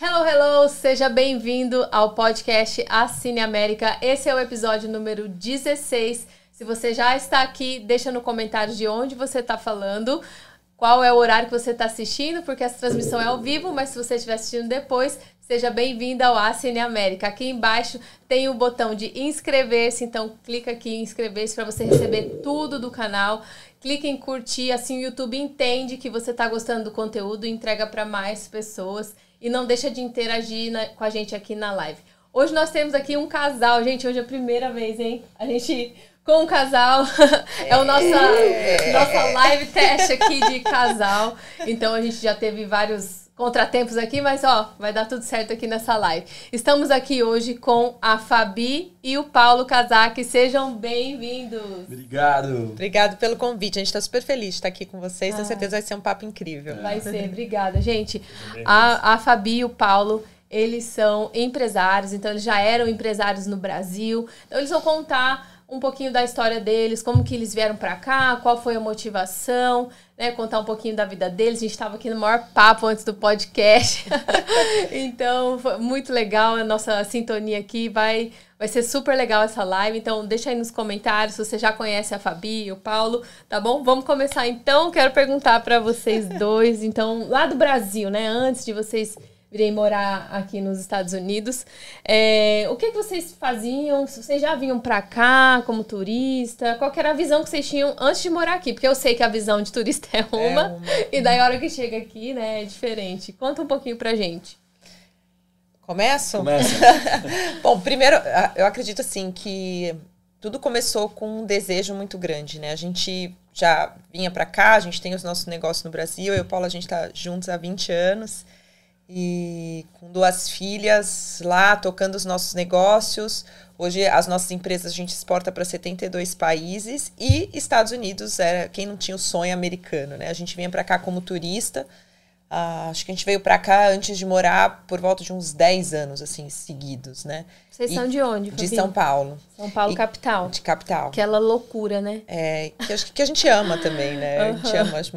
Hello, hello! Seja bem-vindo ao podcast Assine América. Esse é o episódio número 16. Se você já está aqui, deixa no comentário de onde você está falando, qual é o horário que você está assistindo, porque essa transmissão é ao vivo, mas se você estiver assistindo depois, seja bem-vindo ao Assine América. Aqui embaixo tem o botão de inscrever-se, então clica aqui em inscrever-se para você receber tudo do canal. Clique em curtir, assim o YouTube entende que você está gostando do conteúdo e entrega para mais pessoas. E não deixa de interagir na, com a gente aqui na live. Hoje nós temos aqui um casal, gente. Hoje é a primeira vez, hein? A gente com um casal. É, o nossa, é. nossa live teste aqui de casal. Então a gente já teve vários contratempos aqui, mas ó, vai dar tudo certo aqui nessa live. Estamos aqui hoje com a Fabi e o Paulo Kazak. Sejam bem-vindos. Obrigado. Obrigado pelo convite. A gente está super feliz de estar aqui com vocês. Tenho ah. certeza vai ser um papo incrível. Vai ser, obrigada, gente. A, a Fabi e o Paulo eles são empresários, então eles já eram empresários no Brasil. Então eles vão contar um pouquinho da história deles, como que eles vieram para cá, qual foi a motivação, né? Contar um pouquinho da vida deles. A gente estava aqui no maior papo antes do podcast. então, foi muito legal a nossa sintonia aqui. Vai, vai ser super legal essa live. Então, deixa aí nos comentários se você já conhece a Fabi e o Paulo, tá bom? Vamos começar então. Quero perguntar para vocês dois, então, lá do Brasil, né? Antes de vocês virei morar aqui nos Estados Unidos. É, o que, que vocês faziam? Vocês já vinham para cá como turista? Qual era a visão que vocês tinham antes de morar aqui? Porque eu sei que a visão de turista é uma, é uma. e daí a hora que chega aqui, né, é diferente. Conta um pouquinho pra gente. Começo? Começa. Bom, primeiro, eu acredito assim que tudo começou com um desejo muito grande, né? A gente já vinha para cá, a gente tem os nossos negócios no Brasil, eu e o Paulo, a gente tá juntos há 20 anos e com duas filhas lá tocando os nossos negócios. Hoje as nossas empresas a gente exporta para 72 países e Estados Unidos era quem não tinha o sonho americano, né? A gente vinha para cá como turista. Uh, acho que a gente veio para cá antes de morar por volta de uns 10 anos assim seguidos, né? Vocês e, são de onde? De São Paulo. São Paulo, e, capital. De capital. Aquela loucura, né? É, que, acho que a gente ama também, né? Uhum. A gente ama, acho,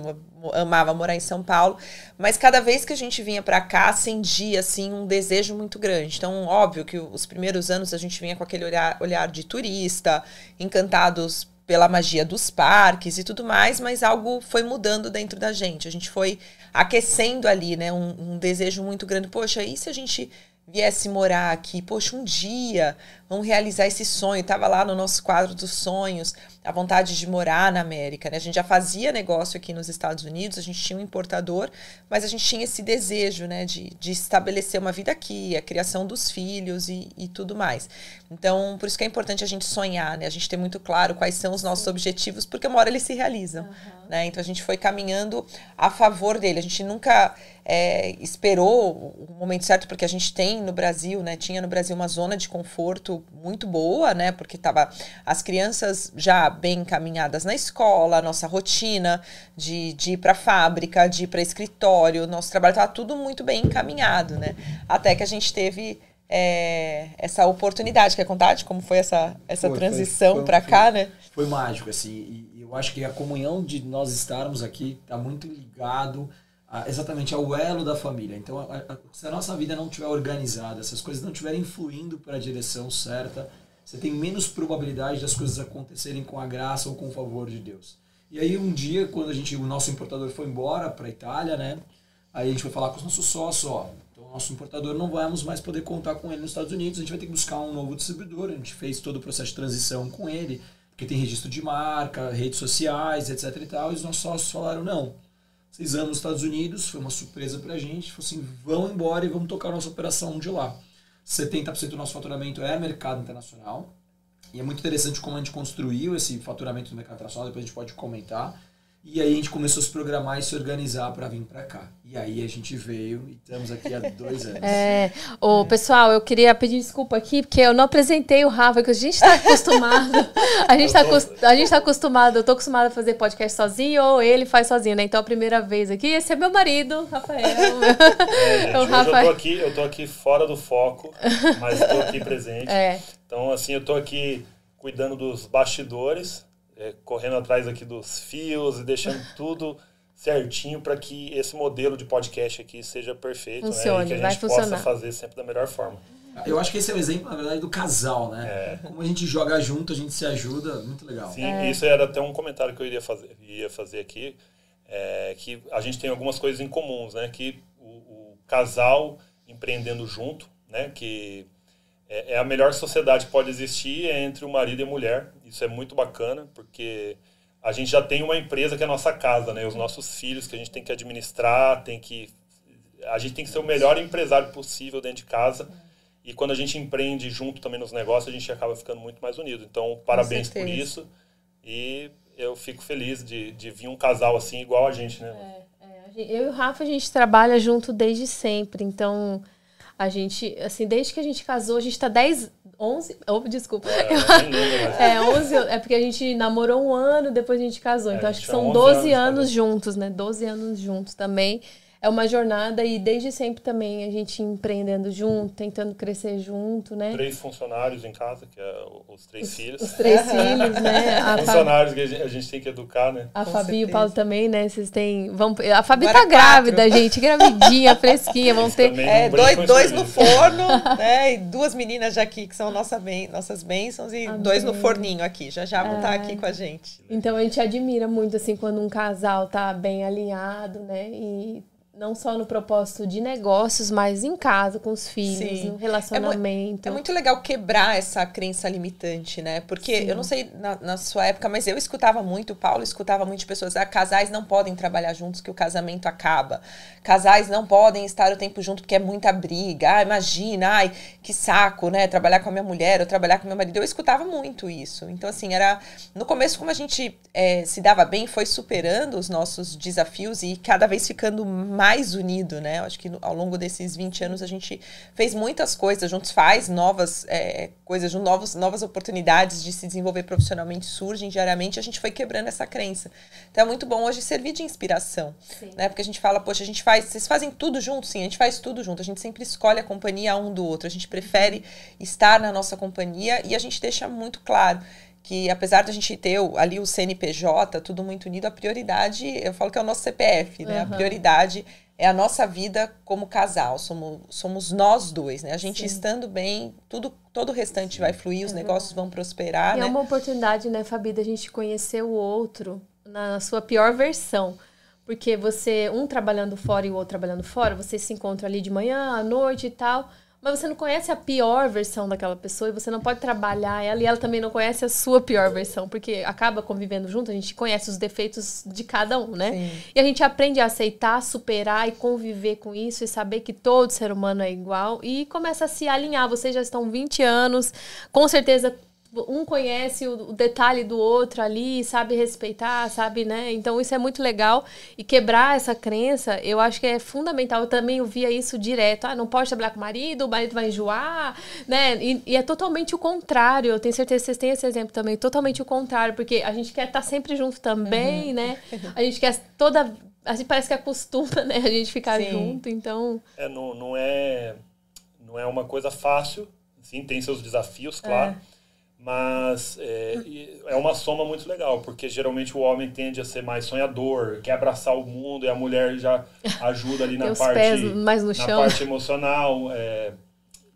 amava morar em São Paulo. Mas cada vez que a gente vinha para cá, acendia, assim, um desejo muito grande. Então, óbvio que os primeiros anos a gente vinha com aquele olhar, olhar de turista, encantados pela magia dos parques e tudo mais, mas algo foi mudando dentro da gente. A gente foi aquecendo ali, né? Um, um desejo muito grande. Poxa, e se a gente viesse morar aqui, poxa, um dia vamos realizar esse sonho. Estava lá no nosso quadro dos sonhos, a vontade de morar na América. Né? A gente já fazia negócio aqui nos Estados Unidos, a gente tinha um importador, mas a gente tinha esse desejo né, de, de estabelecer uma vida aqui, a criação dos filhos e, e tudo mais. Então, por isso que é importante a gente sonhar, né? a gente ter muito claro quais são os nossos Sim. objetivos, porque uma hora eles se realizam. Uhum. Né? Então, a gente foi caminhando a favor dele. A gente nunca é, esperou o momento certo, porque a gente tem no Brasil, né, tinha no Brasil uma zona de conforto muito boa, né, porque tava as crianças já bem encaminhadas na escola, a nossa rotina de, de ir para fábrica, de ir para escritório, nosso trabalho estava tudo muito bem encaminhado, né, até que a gente teve é, essa oportunidade. Quer contar de como foi essa, essa foi, transição para cá, né? Foi mágico, assim, e eu acho que a comunhão de nós estarmos aqui está muito ligado a, exatamente ao elo da família. Então, a, a, se a nossa vida não estiver organizada, se as coisas não estiverem fluindo para a direção certa, você tem menos probabilidade das coisas acontecerem com a graça ou com o favor de Deus. E aí um dia, quando a gente, o nosso importador foi embora para a Itália, né? Aí a gente foi falar com os nossos sócios, ó, então o nosso importador não vamos mais poder contar com ele nos Estados Unidos, a gente vai ter que buscar um novo distribuidor. A gente fez todo o processo de transição com ele, porque tem registro de marca, redes sociais, etc e tal, e os nossos sócios falaram, não, seis anos nos Estados Unidos, foi uma surpresa pra gente. Falou assim, vão embora e vamos tocar nossa operação de lá. 70% do nosso faturamento é mercado internacional. E é muito interessante como a gente construiu esse faturamento no mercado internacional, depois a gente pode comentar. E aí a gente começou a se programar e se organizar para vir para cá. E aí a gente veio e estamos aqui há dois anos. É, o é. pessoal, eu queria pedir desculpa aqui porque eu não apresentei o Rafa, que a gente está acostumado. A gente está a gente tá acostumado, eu tô acostumada a fazer podcast sozinho ou ele faz sozinho, né? Então a primeira vez aqui, esse é meu marido, Rafael. É, gente, o Rafael. eu tô aqui, eu tô aqui fora do foco, mas estou aqui presente. É. Então assim, eu tô aqui cuidando dos bastidores é, correndo atrás aqui dos fios e deixando tudo certinho para que esse modelo de podcast aqui seja perfeito, Funcione, né? E que a gente vai possa funcionar. fazer sempre da melhor forma. Eu acho que esse é o exemplo, na verdade, do casal, né? É. Como a gente joga junto, a gente se ajuda, muito legal. Sim, É. isso era até um comentário que eu iria fazer, ia fazer aqui, é, que a gente tem algumas coisas em comuns, né? Que o, o casal empreendendo junto, né? Que é, é a melhor sociedade que pode existir é entre o marido e a mulher. Isso é muito bacana, porque a gente já tem uma empresa que é a nossa casa, né? Os nossos filhos que a gente tem que administrar, tem que a gente tem que ser o melhor empresário possível dentro de casa. E quando a gente empreende junto também nos negócios, a gente acaba ficando muito mais unido. Então, parabéns por isso. E eu fico feliz de, de vir um casal assim, igual a gente, né? É, gente- Eu e o Rafa, a gente trabalha junto desde sempre. Então, a gente, assim, desde que a gente casou, a gente tá 10, 11. Oh, desculpa. É, eu lembro mais. É, 11, é porque a gente namorou um ano, depois a gente casou. É, então a acho que são 11 12 anos anos juntos, né? 12 anos juntos também. É uma jornada e desde sempre também a gente empreendendo junto, tentando crescer junto, né? Três funcionários em casa, que é os três filhos. Os três filhos, né? A, Funcionários que a gente, a gente tem que educar, né? a Com Fabi e o. Paulo também, né? Vocês têm. Vão, a Fabi Agora tá quatro. grávida, gente, gravidinha, fresquinha. Vão ter. É, dois, dois no forno, né? E duas meninas já aqui, que são nossa ben, nossas bênçãos, e Amém. dois no forninho aqui. Já já vão estar É. aqui com a gente. Então a gente admira muito assim quando um casal tá bem alinhado, né? E não só no propósito de negócios, mas em casa com os filhos, Sim. no relacionamento. É muito legal quebrar essa crença limitante, né? Porque Sim. eu não sei na, na sua época, mas eu escutava muito, o Paulo escutava muito de pessoas, ah, casais não podem trabalhar juntos que o casamento acaba. Casais não podem estar o tempo junto porque é muita briga. Ah, imagina, ai, que saco, né? Trabalhar com a minha mulher ou trabalhar com meu marido. Eu escutava muito isso. Então, assim, era. No começo, como a gente eh, se dava bem, foi superando os nossos desafios e cada vez ficando mais unido, né? Eu acho que ao longo desses 20 anos a gente fez muitas coisas juntos, faz novas eh, coisas, novos, novas oportunidades de se desenvolver profissionalmente surgem diariamente. A gente foi quebrando essa crença. Então é muito bom hoje servir de inspiração Sim. né? Porque a gente fala, poxa, a gente faz, vocês fazem tudo junto, sim, a gente faz tudo junto, a gente sempre escolhe a companhia um do outro, a gente prefere estar na nossa companhia e a gente deixa muito claro que apesar da gente ter o- ali o CNPJ, tudo muito unido, a prioridade, eu falo que é o nosso CPF, né? Uhum. A prioridade é a nossa vida como casal, somos, somos nós dois, né? A gente Sim. estando bem, tudo, todo o restante vai fluir, os negócios vão prosperar, E né? é uma oportunidade, né, Fabi, da gente conhecer o outro na sua pior versão. Porque você, um trabalhando fora e o outro trabalhando fora, vocês se encontram ali de manhã, à noite e tal. Mas você não conhece a pior versão daquela pessoa e você não pode trabalhar ela e ela também não conhece a sua pior versão, porque acaba convivendo junto, a gente conhece os defeitos de cada um, né? Sim. E a gente aprende a aceitar, superar e conviver com isso e saber que todo ser humano é igual e começa a se alinhar. Vocês já estão 20 anos, com certeza um conhece o, detalhe do outro ali, sabe respeitar, sabe, né? Então isso é muito legal e quebrar essa crença, eu acho que é fundamental. Eu também ouvia isso direto. Ah, não pode trabalhar com o marido, o marido vai enjoar, né? E, e é totalmente o contrário. Eu tenho certeza que vocês têm esse exemplo também, totalmente o contrário, porque a gente quer estar sempre junto também, né? A gente quer toda a gente parece que acostuma, né? A gente ficar Sim. junto, então. É, não, não, é, não é uma coisa fácil, sim, tem seus desafios, claro. Mas é, é uma soma muito legal, porque geralmente o homem tende a ser mais sonhador, quer abraçar o mundo, e a mulher já ajuda ali na parte, pés mais no na chão. parte emocional. É,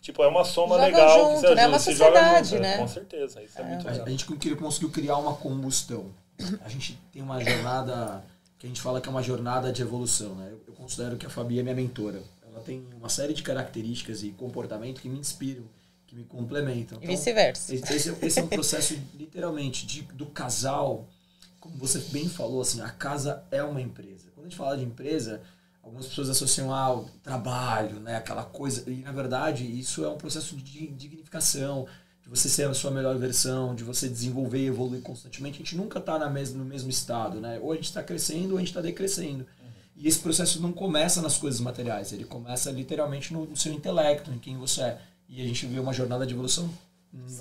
tipo, é uma soma Joga legal junto, que né? ajuda, É uma sociedade, junto, é, né? Com certeza, isso é, muito A legal. gente queria- conseguiu criar uma combustão. A gente tem uma jornada que a gente fala que é uma jornada de evolução. Né? Eu, eu considero que a Fabi é minha mentora. Ela tem uma série de características e comportamento que me inspiram, que me complementam. E Então, vice-versa. esse, esse é- esse é um processo, literalmente, de, do casal. Como você bem falou, assim, a casa é uma empresa. Quando a gente fala de empresa, algumas pessoas associam ao trabalho, né? Aquela coisa. E, na verdade, isso é um processo de dignificação, de você ser a sua melhor versão, de você desenvolver e evoluir constantemente. A gente nunca está no mesmo estado, né? Ou a gente está crescendo ou a gente está decrescendo. E esse processo não começa nas coisas materiais, ele começa literalmente no, no seu intelecto, em quem você é. E a gente vê uma jornada de evolução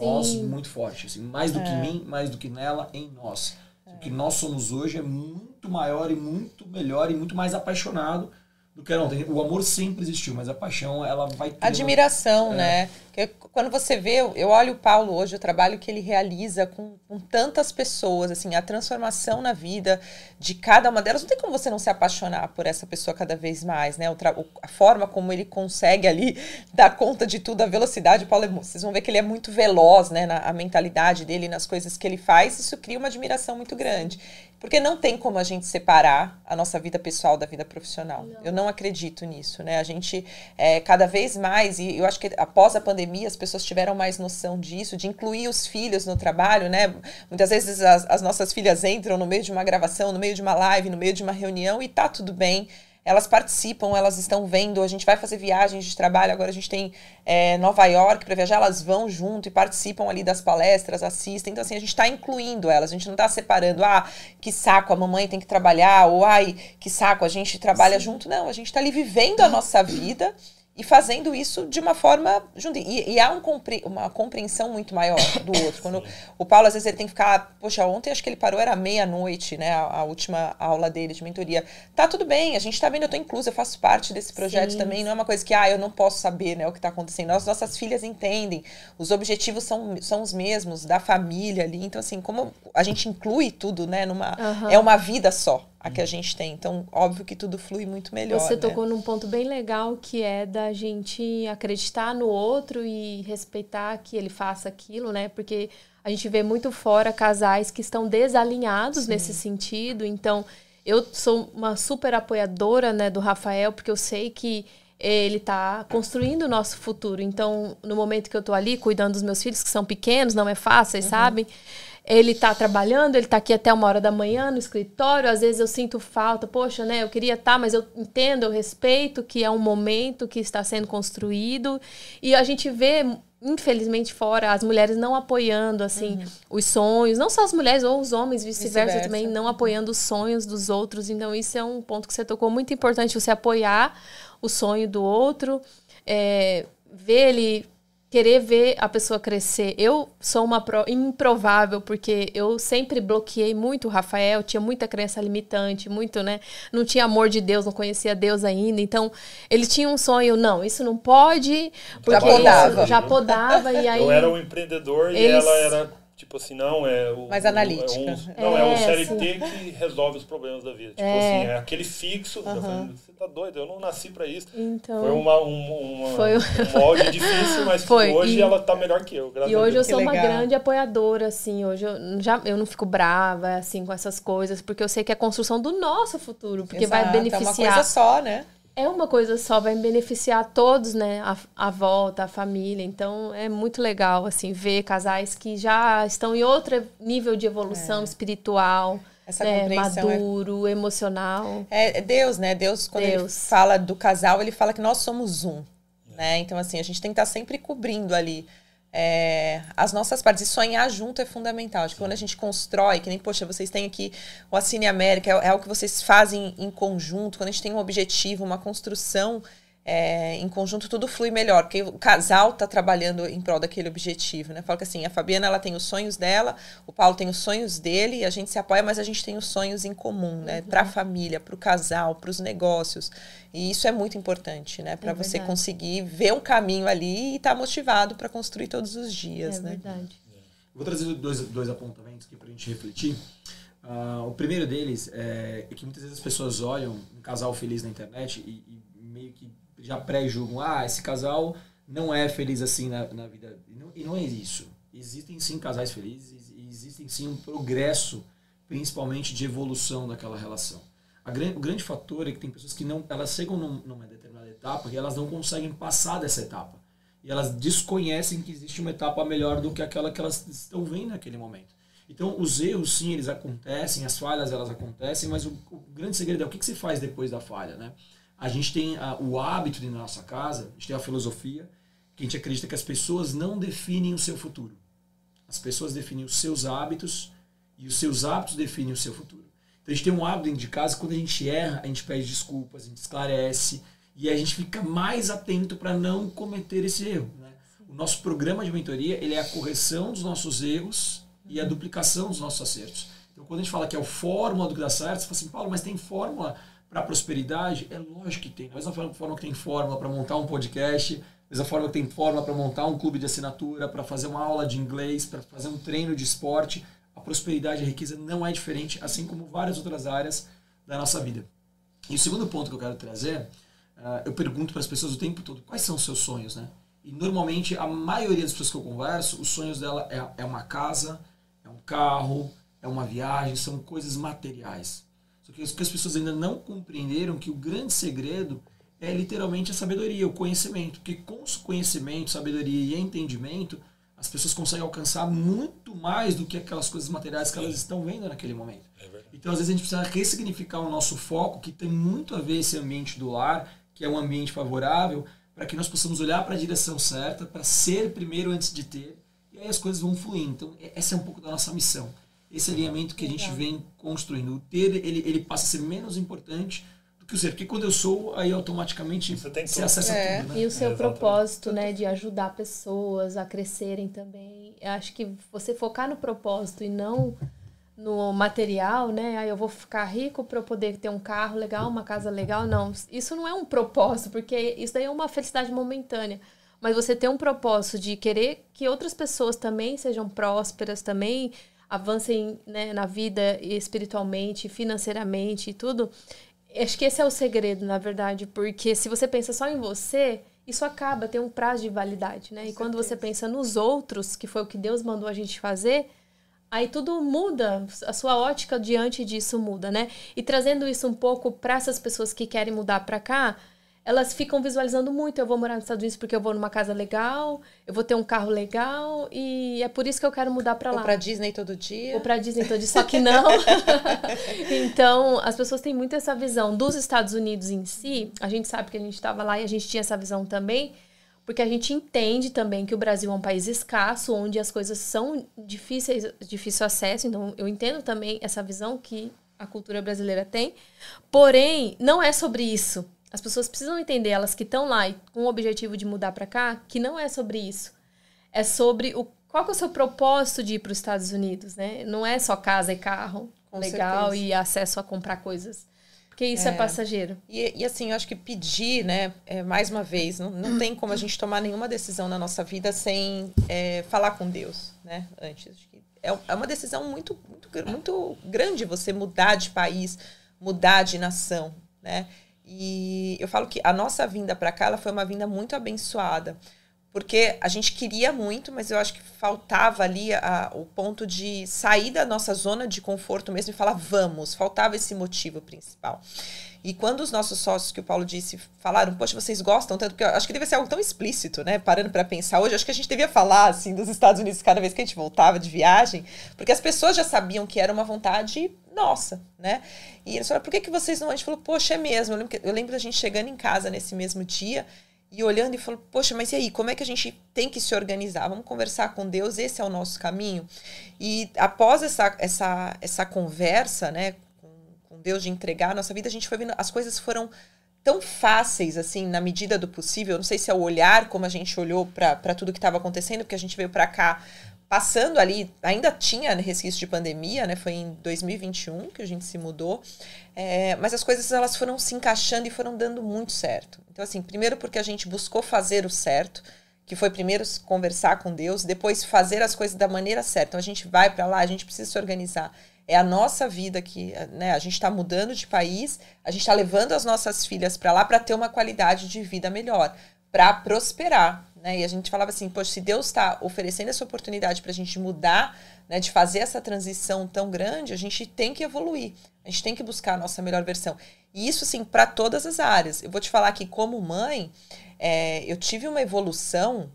nós Sim. muito forte. Assim, mais do que É. em mim, mais do que nela, em nós. O que nós somos hoje é muito maior e muito melhor e muito mais apaixonado do que era ontem. O amor sempre existiu, mas a paixão, ela vai... criando- Admiração, É. né? Porque quando você vê, eu olho o Paulo hoje, o trabalho que ele realiza com, com tantas pessoas, assim, a transformação na vida de cada uma delas, não tem como você não se apaixonar por essa pessoa cada vez mais, né? O a forma como ele consegue ali dar conta de tudo, a velocidade, o Paulo, é, vocês vão ver que ele é muito veloz, né? Na a mentalidade dele, nas coisas que ele faz, isso cria uma admiração muito grande. Porque não tem como a gente separar a nossa vida pessoal da vida profissional. Não. Eu não acredito nisso, né? A gente, é, cada vez mais, e eu acho que após a pandemia, as pessoas tiveram mais noção disso, de incluir os filhos no trabalho, né? Muitas vezes as, as nossas filhas entram no meio de uma gravação, no meio de uma live, no meio de uma reunião, e tá tudo bem elas participam, elas estão vendo, a gente vai fazer viagens de trabalho, agora a gente tem é, Nova York para viajar, elas vão junto e participam ali das palestras, assistem. Então, assim, a gente está incluindo elas, a gente não está separando, ah, que saco, a mamãe tem que trabalhar, ou ai, que saco, a gente trabalha Sim. junto. Não, a gente está ali vivendo a nossa vida e fazendo isso de uma forma junto. E, e há um compre, uma compreensão muito maior do outro. Quando o Paulo, às vezes, ele tem que ficar. Poxa, ontem acho que ele parou, era meia-noite, né? A, a, última aula dele de mentoria. Tá tudo bem, a gente tá vendo, eu tô inclusa, eu faço parte desse projeto Sim. também. Não é uma coisa que, ah, eu não posso saber, né, o que tá acontecendo. As nossas filhas entendem, os objetivos são, são os mesmos, da família ali. Então, assim, como a gente inclui tudo, né, numa. Uhum. É uma vida só a que a gente tem. Então, óbvio que tudo flui muito melhor. Você né? tocou num ponto bem legal que é da gente acreditar no outro e respeitar que ele faça aquilo, né? Porque a gente vê muito fora casais que estão desalinhados Sim. nesse sentido. Então, eu sou uma super apoiadora, né, do Rafael, porque eu sei que ele está construindo o nosso futuro. Então, no momento que eu estou ali cuidando dos meus filhos, que são pequenos, não é fácil, uhum. sabem? Ele está trabalhando, ele está aqui até uma hora da manhã no escritório, às vezes eu sinto falta, poxa, né, eu queria estar, tá, mas eu entendo, eu respeito que é um momento que está sendo construído, e a gente vê infelizmente fora as mulheres não apoiando assim uhum. os sonhos, não só as mulheres ou os homens vice-versa vice também não apoiando os sonhos dos outros. Então isso é um ponto que você tocou muito importante você apoiar o sonho do outro, é, ver ele querer ver a pessoa crescer. Eu sou uma pro, improvável, porque eu sempre bloqueei muito o Rafael, tinha muita crença limitante, muito, né? Não tinha amor de Deus, não conhecia Deus ainda. Então, ele tinha um sonho, não, isso não pode. já podava. Já podava, e aí... Eu era um empreendedor e ela era Tipo assim, não, é o. Mais analítica. É um, não, é, é o CLT sim. que resolve os problemas da vida. Tipo é. assim, é aquele fixo. Uhum. Falei, você tá doido, eu não nasci pra isso. Então, foi uma, uma, foi... um molde difícil, mas foi. hoje e... ela tá melhor que eu. E hoje eu sou uma grande apoiadora, assim. Hoje eu, já, eu não fico brava, assim, com essas coisas, porque eu sei que é a construção do nosso futuro, porque Exato, vai beneficiar. É uma coisa só, né? É uma coisa só, vai beneficiar todos, né? A, a volta, a família. Então é muito legal, assim, ver casais que já estão em outro nível de evolução é. espiritual. Essa né, é maduro, é... emocional. É, Deus, né? Deus, quando Deus. ele fala do casal, ele fala que nós somos um. Né? Então, assim, a gente tem que estar sempre cobrindo ali é, as nossas partes. E sonhar junto é fundamental. Acho que quando a gente constrói, que nem, poxa, vocês têm aqui o Assine América, é, é algo que vocês fazem em conjunto, quando a gente tem um objetivo, uma construção é, em conjunto tudo flui melhor, porque o casal está trabalhando em prol daquele objetivo, né? Fala que assim, a Fabiana ela tem os sonhos dela, o Paulo tem os sonhos dele, e a gente se apoia, mas a gente tem os sonhos em comum, né? Uhum. Para a família, para o casal, para os negócios. E isso é muito importante, né? Para é você conseguir ver um caminho ali e estar tá motivado para construir todos os dias, é né? Verdade. Vou trazer dois, dois apontamentos aqui para a gente refletir. Uh, o primeiro deles é, que muitas vezes as pessoas olham um casal feliz na internet e, e meio que já pré-julgam, ah, esse casal não é feliz assim na, na vida. E não, e não, é isso. Existem sim casais felizes e existem sim um progresso, principalmente de evolução daquela relação. A, o grande fator é que tem pessoas que não, elas chegam num, numa determinada etapa e elas não conseguem passar dessa etapa. E elas desconhecem que existe uma etapa melhor do que aquela que elas estão vendo naquele momento. Então, os erros, sim, eles acontecem, as falhas, elas acontecem, mas o, o grande segredo é o que, que você faz depois da falha, né? A gente tem a, o hábito de na nossa casa, a gente tem a filosofia, que a gente acredita que as pessoas não definem o seu futuro. As pessoas definem os seus hábitos e os seus hábitos definem o seu futuro. Então a gente tem um hábito dentro de casa, quando a gente erra, a gente pede desculpas, a gente esclarece e a gente fica mais atento para não cometer esse erro. Né? O nosso programa de mentoria ele é a correção dos nossos erros e a duplicação dos nossos acertos. Então quando a gente fala que é o fórmula do que dá certo, você fala assim, Paulo, mas tem fórmula para prosperidade? É lógico que tem. Da mesma forma que tem fórmula para montar um podcast, mesma forma que tem forma para montar um clube de assinatura, para fazer uma aula de inglês, para fazer um treino de esporte, a prosperidade e a riqueza não é diferente, assim como várias outras áreas da nossa vida. E o segundo ponto que eu quero trazer, uh, eu pergunto para as pessoas o tempo todo quais são os seus sonhos, né? E normalmente a maioria das pessoas que eu converso, os sonhos dela é, é uma casa, é um carro, é uma viagem, são coisas materiais. Só que as pessoas ainda não compreenderam que o grande segredo é literalmente a sabedoria, o conhecimento. Porque com o conhecimento, sabedoria e entendimento, as pessoas conseguem alcançar muito mais do que aquelas coisas materiais que elas estão vendo naquele momento. É então, às vezes, a gente precisa ressignificar o nosso foco, que tem muito a ver esse ambiente do lar, que é um ambiente favorável, para que nós possamos olhar para a direção certa, para ser primeiro antes de ter, e aí as coisas vão fluindo. Então, essa é um pouco da nossa missão. Esse alinhamento que a gente vem construindo. O ter, ele, ele passa a ser menos importante do que o ser. Porque quando eu sou, aí automaticamente você, tem você acessa é. tudo. Né? E o seu é, propósito, né, de ajudar pessoas a crescerem também. Eu acho que você focar no propósito e não no material, né? Aí eu vou ficar rico para eu poder ter um carro legal, uma casa legal. Não, isso não é um propósito, porque isso daí é uma felicidade momentânea. Mas você tem um propósito de querer que outras pessoas também sejam prósperas, também avancem né, na vida espiritualmente, financeiramente e tudo. Acho que esse é o segredo, na verdade, porque se você pensa só em você, isso acaba, tem um prazo de validade, né? Com e certeza. quando você pensa nos outros, que foi o que Deus mandou a gente fazer, aí tudo muda, a sua ótica diante disso muda, né? E trazendo isso um pouco para essas pessoas que querem mudar para cá, elas ficam visualizando muito. Eu vou morar nos Estados Unidos porque eu vou numa casa legal, eu vou ter um carro legal e é por isso que eu quero mudar para lá. Ou para Disney todo dia. Ou para Disney todo dia, só que não. então, as pessoas têm muito essa visão dos Estados Unidos em si. A gente sabe que a gente estava lá e a gente tinha essa visão também, porque a gente entende também que o Brasil é um país escasso, onde as coisas são difíceis, difícil acesso. Então, eu entendo também essa visão que a cultura brasileira tem. Porém, não é sobre isso. As pessoas precisam entender, elas que estão lá e com o objetivo de mudar para cá, que não é sobre isso. É sobre o qual é o seu propósito de ir para os Estados Unidos, né? Não é só casa e carro com legal certeza. e acesso a comprar coisas. Porque isso é, é passageiro. E, e, assim, eu acho que pedir, né, é, mais uma vez, não, não tem como a gente tomar nenhuma decisão na nossa vida sem é, falar com Deus, né, antes. É, é uma decisão muito, muito, muito grande você mudar de país, mudar de nação, né? E eu falo que a nossa vinda para cá ela foi uma vinda muito abençoada. Porque a gente queria muito, mas eu acho que faltava ali a, o ponto de sair da nossa zona de conforto mesmo e falar vamos. Faltava esse motivo principal. E quando os nossos sócios, que o Paulo disse, falaram, poxa, vocês gostam tanto, porque acho que deve ser algo tão explícito, né? Parando para pensar hoje, acho que a gente devia falar, assim, dos Estados Unidos cada vez que a gente voltava de viagem, porque as pessoas já sabiam que era uma vontade nossa, né? E eles falaram, por que, que vocês não? A gente falou, poxa, é mesmo. Eu lembro, eu lembro da gente chegando em casa nesse mesmo dia e olhando e falou, poxa, mas e aí, como é que a gente tem que se organizar? Vamos conversar com Deus, esse é o nosso caminho. E após essa, essa, essa conversa, né, com, com Deus de entregar a nossa vida, a gente foi vendo, as coisas foram tão fáceis, assim, na medida do possível. Não sei se é o olhar, como a gente olhou para tudo que estava acontecendo, porque a gente veio para cá passando ali, ainda tinha resquício de pandemia, né? Foi em 2021 que a gente se mudou. É, mas as coisas elas foram se encaixando e foram dando muito certo. Então, assim, primeiro porque a gente buscou fazer o certo, que foi primeiro conversar com Deus, depois fazer as coisas da maneira certa. Então, a gente vai para lá, a gente precisa se organizar. É a nossa vida que, né? A gente está mudando de país, a gente está levando as nossas filhas para lá para ter uma qualidade de vida melhor, para prosperar, né? E a gente falava assim, poxa, se Deus está oferecendo essa oportunidade para a gente mudar, né, de fazer essa transição tão grande, a gente tem que evoluir, a gente tem que buscar a nossa melhor versão. E isso, assim, para todas as áreas. Eu vou te falar que, como mãe, é, eu tive uma evolução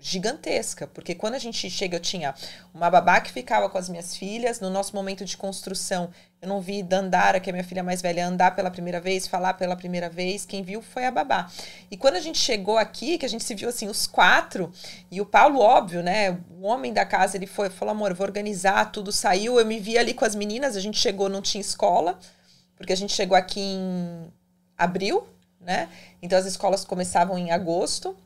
gigantesca, porque quando a gente chega, eu tinha uma babá que ficava com as minhas filhas, no nosso momento de construção, eu não vi Dandara, que é minha filha mais velha, andar pela primeira vez, falar pela primeira vez, quem viu foi a babá. E quando a gente chegou aqui, que a gente se viu assim, os quatro, e o Paulo, óbvio, né, o homem da casa, ele foi, falou, amor, vou organizar, tudo saiu, eu me vi ali com as meninas, a gente chegou, não tinha escola, porque a gente chegou aqui em abril, né, então as escolas começavam em agosto,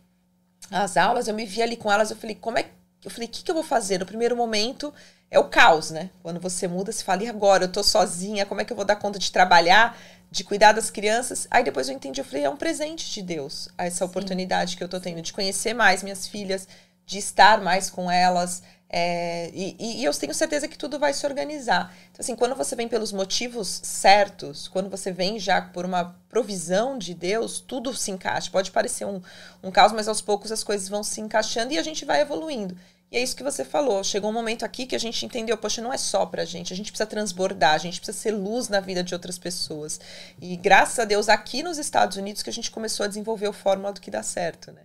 as aulas, eu me vi ali com elas, eu falei, como é eu falei, o que, que eu vou fazer? No primeiro momento, é o caos, né? Quando você muda, você fala, e agora? Eu tô sozinha, como é que eu vou dar conta de trabalhar? de cuidar das crianças. Aí depois eu entendi, eu falei, é um presente de Deus, essa oportunidade que eu tô tendo de conhecer mais minhas filhas, de estar mais com elas. É, e, e, eu tenho certeza que tudo vai se organizar. Então, assim, quando você vem pelos motivos certos, quando você vem já por uma provisão de Deus, tudo se encaixa. Pode parecer um, um caos, mas aos poucos as coisas vão se encaixando e a gente vai evoluindo. E é isso que você falou. Chegou um momento aqui que a gente entendeu, poxa, não é só pra gente, a gente precisa transbordar, a gente precisa ser luz na vida de outras pessoas. E graças a Deus, aqui nos Estados Unidos, que a gente começou a desenvolver o fórmula do que dá certo, né?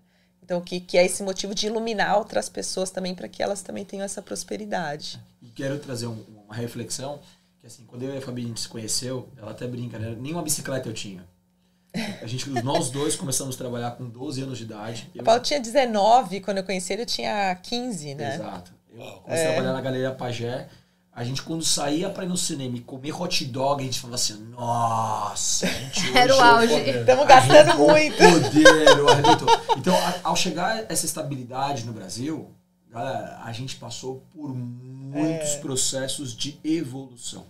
Então, que, que é esse motivo de iluminar outras pessoas também, para que elas também tenham essa prosperidade. E quero trazer um, uma reflexão, que assim, quando eu e a Fabi a gente se conheceu, ela até brinca, né? Nenhuma bicicleta eu tinha. A gente, nós dois começamos a trabalhar com 12 anos de idade. Eu... O Paulo tinha 19, quando eu conheci ele, eu tinha 15, né? Exato. Eu comecei é. a trabalhar na Galeria Pajé. A gente, quando saía pra ir no cinema e comer hot dog, a gente falava assim, nossa, a gente Era o auge. Estamos gastando muito. Poder, Então, ao chegar essa estabilidade no Brasil, a gente passou por muitos é. processos de evolução.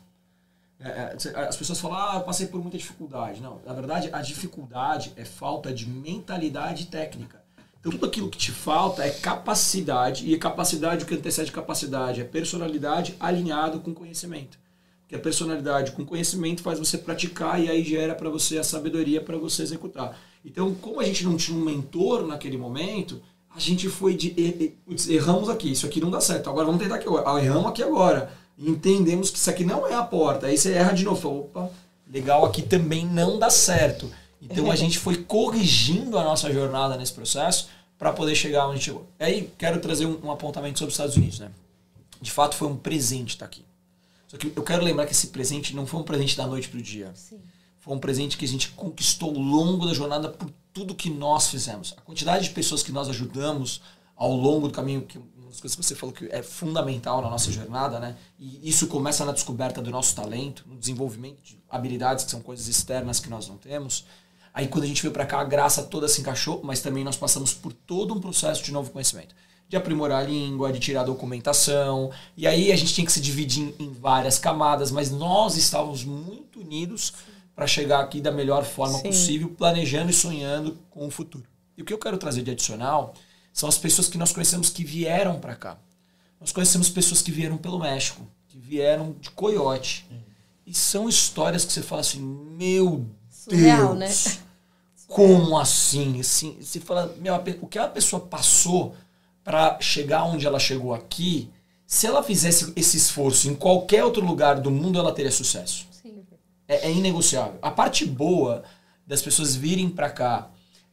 É, é as pessoas falam, ah, eu passei por muita dificuldade. Não, na verdade, a dificuldade é falta de mentalidade técnica. Então, tudo aquilo que te falta é capacidade, e capacidade, o que antecede capacidade, é personalidade alinhado com conhecimento. Porque a personalidade com conhecimento faz você praticar e aí gera para você a sabedoria para você executar. Então, como a gente não tinha um mentor naquele momento, a gente foi de. Erramos aqui, isso aqui não dá certo. Agora vamos tentar aqui agora. Erramos aqui agora. Entendemos que isso aqui não é a porta. Aí você erra de novo. Opa, legal, aqui também não dá certo. Então a gente foi corrigindo a nossa jornada nesse processo para poder chegar onde chegou. Aí quero trazer um, um, apontamento sobre os Estados Unidos, né? De fato foi um presente estar tá aqui. Só que eu quero lembrar que esse presente não foi um presente da noite para o dia. Sim. Foi um presente que a gente conquistou ao longo da jornada por tudo que nós fizemos. A quantidade de pessoas que nós ajudamos ao longo do caminho, que uma das coisas que você falou que é fundamental na nossa jornada, né? E isso começa na descoberta do nosso talento, no desenvolvimento de habilidades que são coisas externas que nós não temos Aí quando a gente veio para cá, a graça toda se encaixou, mas também nós passamos por todo um processo de novo conhecimento. De aprimorar a língua, de tirar a documentação. E aí a gente tinha que se dividir em, várias camadas, mas nós estávamos muito unidos para chegar aqui da melhor forma Sim. possível, planejando e sonhando com o futuro. E o que eu quero trazer de adicional são as pessoas que nós conhecemos que vieram para cá. Nós conhecemos pessoas que vieram pelo México, que vieram de Coyote. Uhum. E são histórias que você fala assim, meu Surreal, Deus, né? Como assim? assim se fala, meu, o que a pessoa passou para chegar onde ela chegou aqui, se ela fizesse esse esforço em qualquer outro lugar do mundo, ela teria sucesso. Sim. É, é inegociável. A parte boa das pessoas virem para cá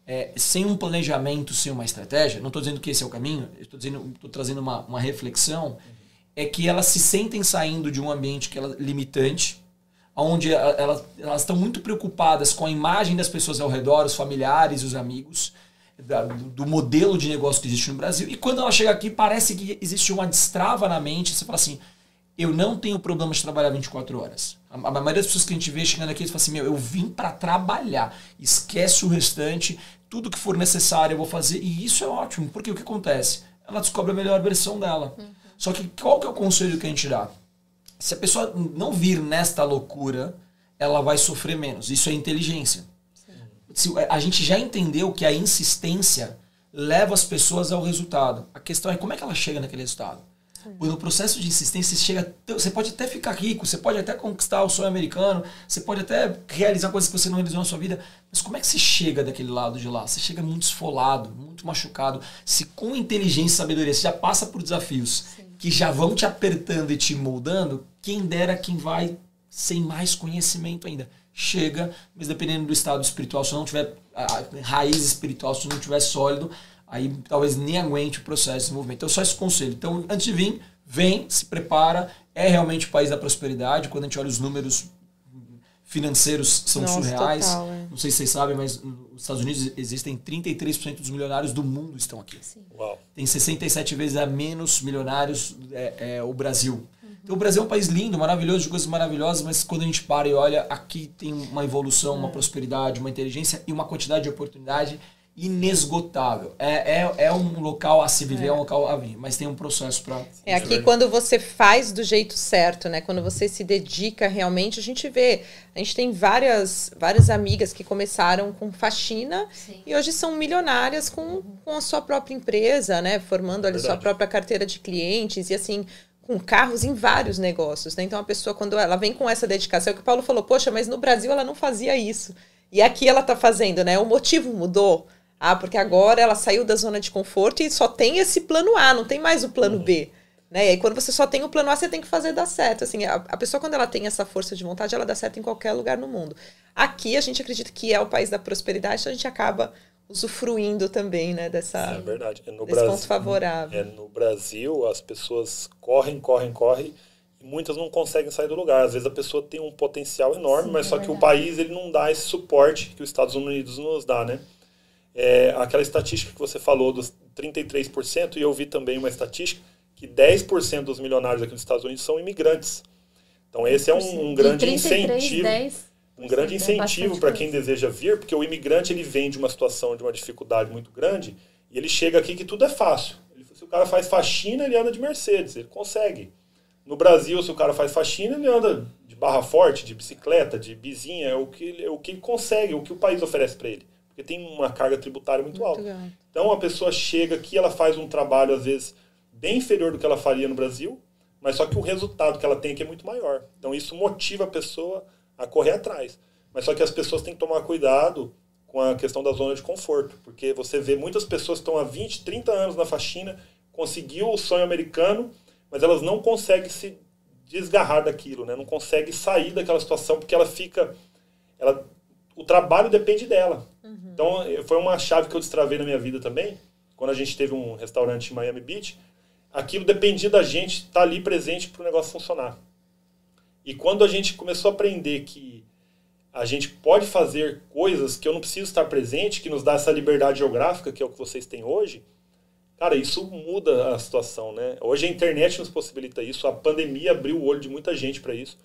é, sem um planejamento, sem uma estratégia, não estou dizendo que esse é o caminho, estou trazendo uma, uma reflexão, é que elas se sentem saindo de um ambiente que ela limitante, onde elas, elas estão muito preocupadas com a imagem das pessoas ao redor, os familiares, os amigos, da, do modelo de negócio que existe no Brasil. E quando ela chega aqui, parece que existe uma destrava na mente. Você fala assim: eu não tenho problema de trabalhar 24 horas. A, a maioria das pessoas que a gente vê chegando aqui, fala assim: meu, eu vim para trabalhar. Esquece o restante, tudo que for necessário eu vou fazer. E isso é ótimo, porque o que acontece? Ela descobre a melhor versão dela. Uhum. Só que qual que é o conselho que a gente dá? Se a pessoa não vir nesta loucura, ela vai sofrer menos. Isso é inteligência. Se, a gente já entendeu que a insistência leva as pessoas ao resultado. A questão é como é que ela chega naquele resultado. No processo de insistência, você, chega, você pode até ficar rico, você pode até conquistar o sonho americano, você pode até realizar coisas que você não realizou na sua vida, mas como é que você chega daquele lado de lá? Você chega muito esfolado, muito machucado. Se com inteligência e sabedoria você já passa por desafios Sim. Que já vão te apertando e te moldando, quem dera quem vai sem mais conhecimento ainda. Chega, mas dependendo do estado espiritual, se não tiver a raiz espiritual, se não tiver sólido, aí talvez nem aguente o processo de desenvolvimento. Então, só esse conselho. Então, antes de vir, vem, se prepara. É realmente o país da prosperidade. Quando a gente olha os números financeiros, são Nossa, surreais. Total, é. Não sei se vocês sabem, mas nos Estados Unidos existem 33% dos milionários do mundo estão aqui. Tem 67 vezes a menos milionários é, é o Brasil. Então, o Brasil é um país lindo, maravilhoso, de coisas maravilhosas, mas quando a gente para e olha, aqui tem uma evolução, uma é. prosperidade, uma inteligência e uma quantidade de oportunidade inesgotável. É, é, é um local a se viver, é, é um local a vir, mas tem um processo para. É aqui quando você faz do jeito certo, né? Quando você se dedica realmente, a gente vê. A gente tem várias, várias amigas que começaram com faxina Sim. e hoje são milionárias com, com a sua própria empresa, né? Formando ali Verdade. sua própria carteira de clientes e assim com carros em vários negócios, né? Então a pessoa quando ela vem com essa dedicação, é o que o Paulo falou, poxa, mas no Brasil ela não fazia isso. E aqui ela está fazendo, né? O motivo mudou. Ah, porque agora ela saiu da zona de conforto e só tem esse plano A, não tem mais o plano B. Né? E aí, quando você só tem o plano A, você tem que fazer dar certo. Assim, a, a, pessoa, quando ela tem essa força de vontade, ela dá certo em qualquer lugar no mundo. Aqui, a gente acredita que é o país da prosperidade, então a gente acaba usufruindo também né, dessa, é verdade. É no desse Brasil, ponto favorável. É, no Brasil, as pessoas correm, correm, correm, e muitas não conseguem sair do lugar. Às vezes a pessoa tem um potencial enorme, Sim, mas é só verdade. que o país ele não dá esse suporte que os Estados Unidos nos dá, né? É, aquela estatística que você falou dos 33%, e eu vi também uma estatística que 10% dos milionários aqui nos Estados Unidos são imigrantes. Então esse é um, um grande 33, incentivo. 10 um grande incentivo para quem deseja vir, porque o imigrante ele vem de uma situação de uma dificuldade muito grande e ele chega aqui que tudo é fácil. Ele, se o cara faz faxina, ele anda de Mercedes, ele consegue. No Brasil, se o cara faz faxina, ele anda de barra forte, de bicicleta, de bizinha, é o que, é o que ele consegue, é o que o país oferece para ele. Porque tem uma carga tributária muito, muito alta. Legal. Então a pessoa chega aqui, ela faz um trabalho, às vezes, bem inferior do que ela faria no Brasil, mas só que o resultado que ela tem aqui é muito maior. Então isso motiva a pessoa a correr atrás. Mas só que as pessoas têm que tomar cuidado com a questão da zona de conforto, porque você vê muitas pessoas que estão há 20, 30 anos na faxina, conseguiu o sonho americano, mas elas não conseguem se desgarrar daquilo, né? Não conseguem sair daquela situação porque ela fica ela o trabalho depende dela. Uhum. Então, foi uma chave que eu destravei na minha vida também, quando a gente teve um restaurante em Miami Beach, aquilo dependia da gente estar ali presente para o negócio funcionar. E quando a gente começou a aprender que a gente pode fazer coisas que eu não preciso estar presente, que nos dá essa liberdade geográfica, que é o que vocês têm hoje, cara, isso muda a situação, né? Hoje a internet nos possibilita isso, a pandemia abriu o olho de muita gente para isso.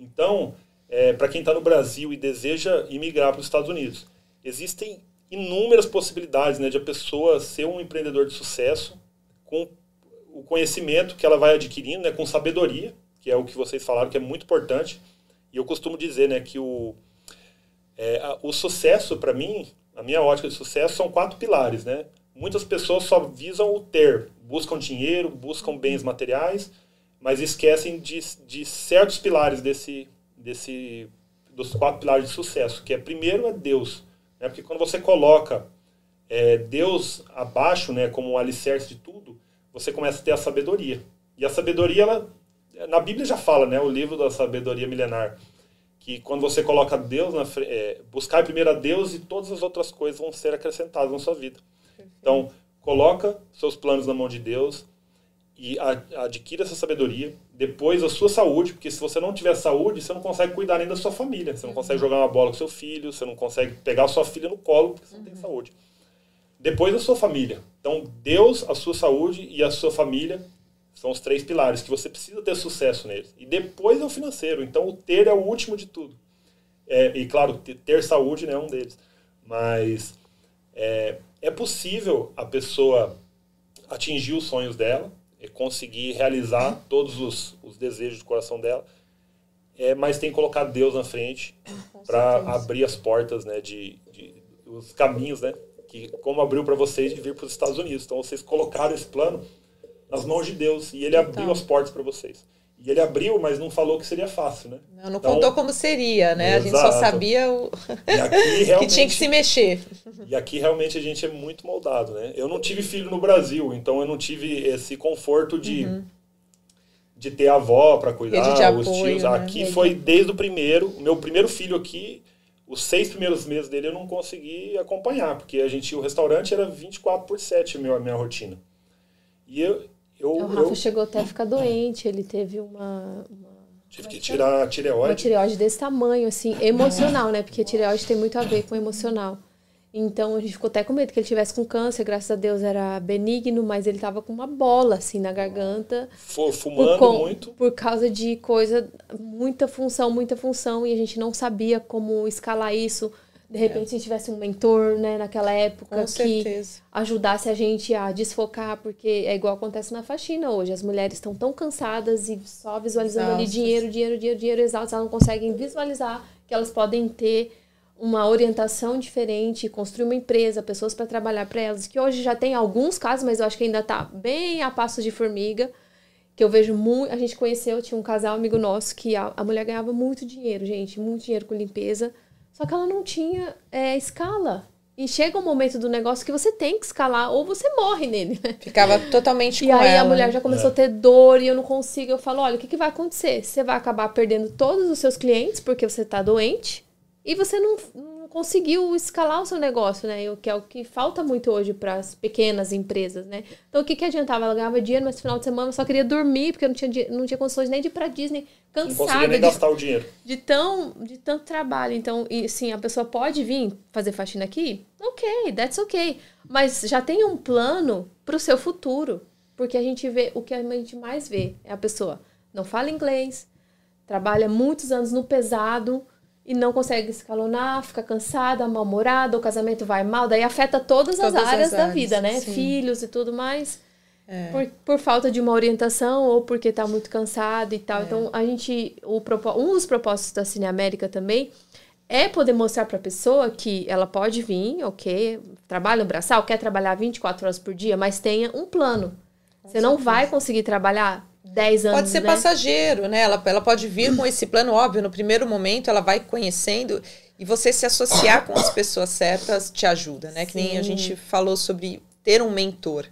Então, é, para quem está no Brasil e deseja imigrar para os Estados Unidos, existem inúmeras possibilidades né, de a pessoa ser um empreendedor de sucesso com o conhecimento que ela vai adquirindo, né, com sabedoria, que é o que vocês falaram que é muito importante e eu costumo dizer né, que o, é, a, o sucesso, para mim, a minha ótica de sucesso são quatro pilares. Né? Muitas pessoas só visam o ter, buscam dinheiro, buscam bens materiais, mas esquecem de, de certos pilares desse, desse, dos quatro pilares de sucesso, que é primeiro é Deus. Né? Porque quando você coloca é, Deus abaixo, né, como um alicerce de tudo, você começa a ter a sabedoria. E a sabedoria, ela na Bíblia já fala, né, o livro da sabedoria milenar, que quando você coloca Deus na frente, é, buscar primeiro a Deus e todas as outras coisas vão ser acrescentadas na sua vida. Então, coloca seus planos na mão de Deus e adquira essa sabedoria. Depois, a sua saúde, porque se você não tiver saúde, você não consegue cuidar nem da sua família. Você não consegue jogar uma bola com seu filho, você não consegue pegar a sua filha no colo, porque você não tem saúde. Depois, a sua família. Então, Deus, a sua saúde e a sua família são os três pilares que você precisa ter sucesso neles. E depois é o financeiro. Então, o ter é o último de tudo. É, e, claro, ter saúde né, é um deles. Mas é, é possível a pessoa atingir os sonhos dela, conseguir realizar todos os, os desejos do coração dela, é, mas tem que colocar Deus na frente para abrir as portas, né, de, de, os caminhos, né, que como abriu para vocês de vir para os Estados Unidos. Então vocês colocaram esse plano nas mãos de Deus. E ele abriu então. as portas para vocês. E ele abriu, mas não falou que seria fácil, né? Não, não então, contou como seria, né? Exato. A gente só sabia o... que tinha que se mexer. E aqui realmente a gente é muito moldado, né? Eu não tive filho no Brasil, então eu não tive esse conforto de, uhum. de ter a avó para cuidar, apoio, os tios. Né? Aqui foi desde o primeiro, o meu primeiro filho aqui, os seis primeiros meses dele eu não consegui acompanhar, porque a gente, o restaurante era 24 por 7 a minha, a minha rotina. E eu, eu, o Rafa eu... chegou até a ficar doente, ele teve uma. uma... Tive que tirar a tireoide. Uma tireoide desse tamanho, assim, emocional, né? Porque a tireoide tem muito a ver com emocional. Então a gente ficou até com medo que ele tivesse com câncer, graças a Deus era benigno, mas ele tava com uma bola assim na garganta. Fumando por, muito. Por causa de coisa, muita função, muita função, e a gente não sabia como escalar isso de repente, se tivesse um mentor, né, naquela época Com que certeza. ajudasse a gente a desfocar, porque é igual acontece na faxina hoje. As mulheres estão tão cansadas e só visualizando ali dinheiro, dinheiro, dinheiro, dinheiro, exaustas, elas não conseguem visualizar que elas podem ter uma orientação diferente, construir uma empresa, pessoas para trabalhar para elas, que hoje já tem alguns casos, mas eu acho que ainda tá bem a passos de formiga, que eu vejo muito, a gente conheceu, tinha um casal amigo nosso que a, a mulher ganhava muito dinheiro, gente, muito dinheiro com limpeza, só que ela não tinha é, escala. E chega um momento do negócio que você tem que escalar ou você morre nele, né? Ficava totalmente E com aí ela. a mulher já começou a ter dor e eu não consigo. Eu falo, olha, o que, que vai acontecer? Você vai acabar perdendo todos os seus clientes porque você tá doente e você não conseguiu escalar o seu negócio, né? O que é o que falta muito hoje para as pequenas empresas, né? Então o que, que adiantava? Ela ganhava dinheiro, mas no final de semana eu só queria dormir porque eu não tinha, não tinha condições nem de ir pra Disney Não conseguia cansada nem de gastar o dinheiro. de tão de tanto trabalho. Então, e sim, a pessoa pode vir fazer faxina aqui? Ok, that's ok. Mas já tem um plano pro seu futuro. Porque a gente vê, o que a gente mais vê é a pessoa não fala inglês, trabalha muitos anos no pesado e não consegue escalonar, fica cansada, mal-humorada, o casamento vai mal, daí afeta todas, as Todas as áreas da áreas, vida, né? sim. Filhos e tudo mais. É. Por, por falta de uma orientação ou porque tá muito cansado e tal. Então, a gente. O, um dos propósitos da Cine América também é poder mostrar pra pessoa que ela pode vir, ok, trabalha no braçal, quer trabalhar 24 horas por dia, mas tenha um plano. Você não vai conseguir trabalhar 10 anos. Pode ser né? passageiro, né? Ela, ela pode vir com esse plano, óbvio, no primeiro momento ela vai conhecendo e você se associar com as pessoas certas te ajuda, né? Que nem a Sim. gente falou sobre ter um mentor,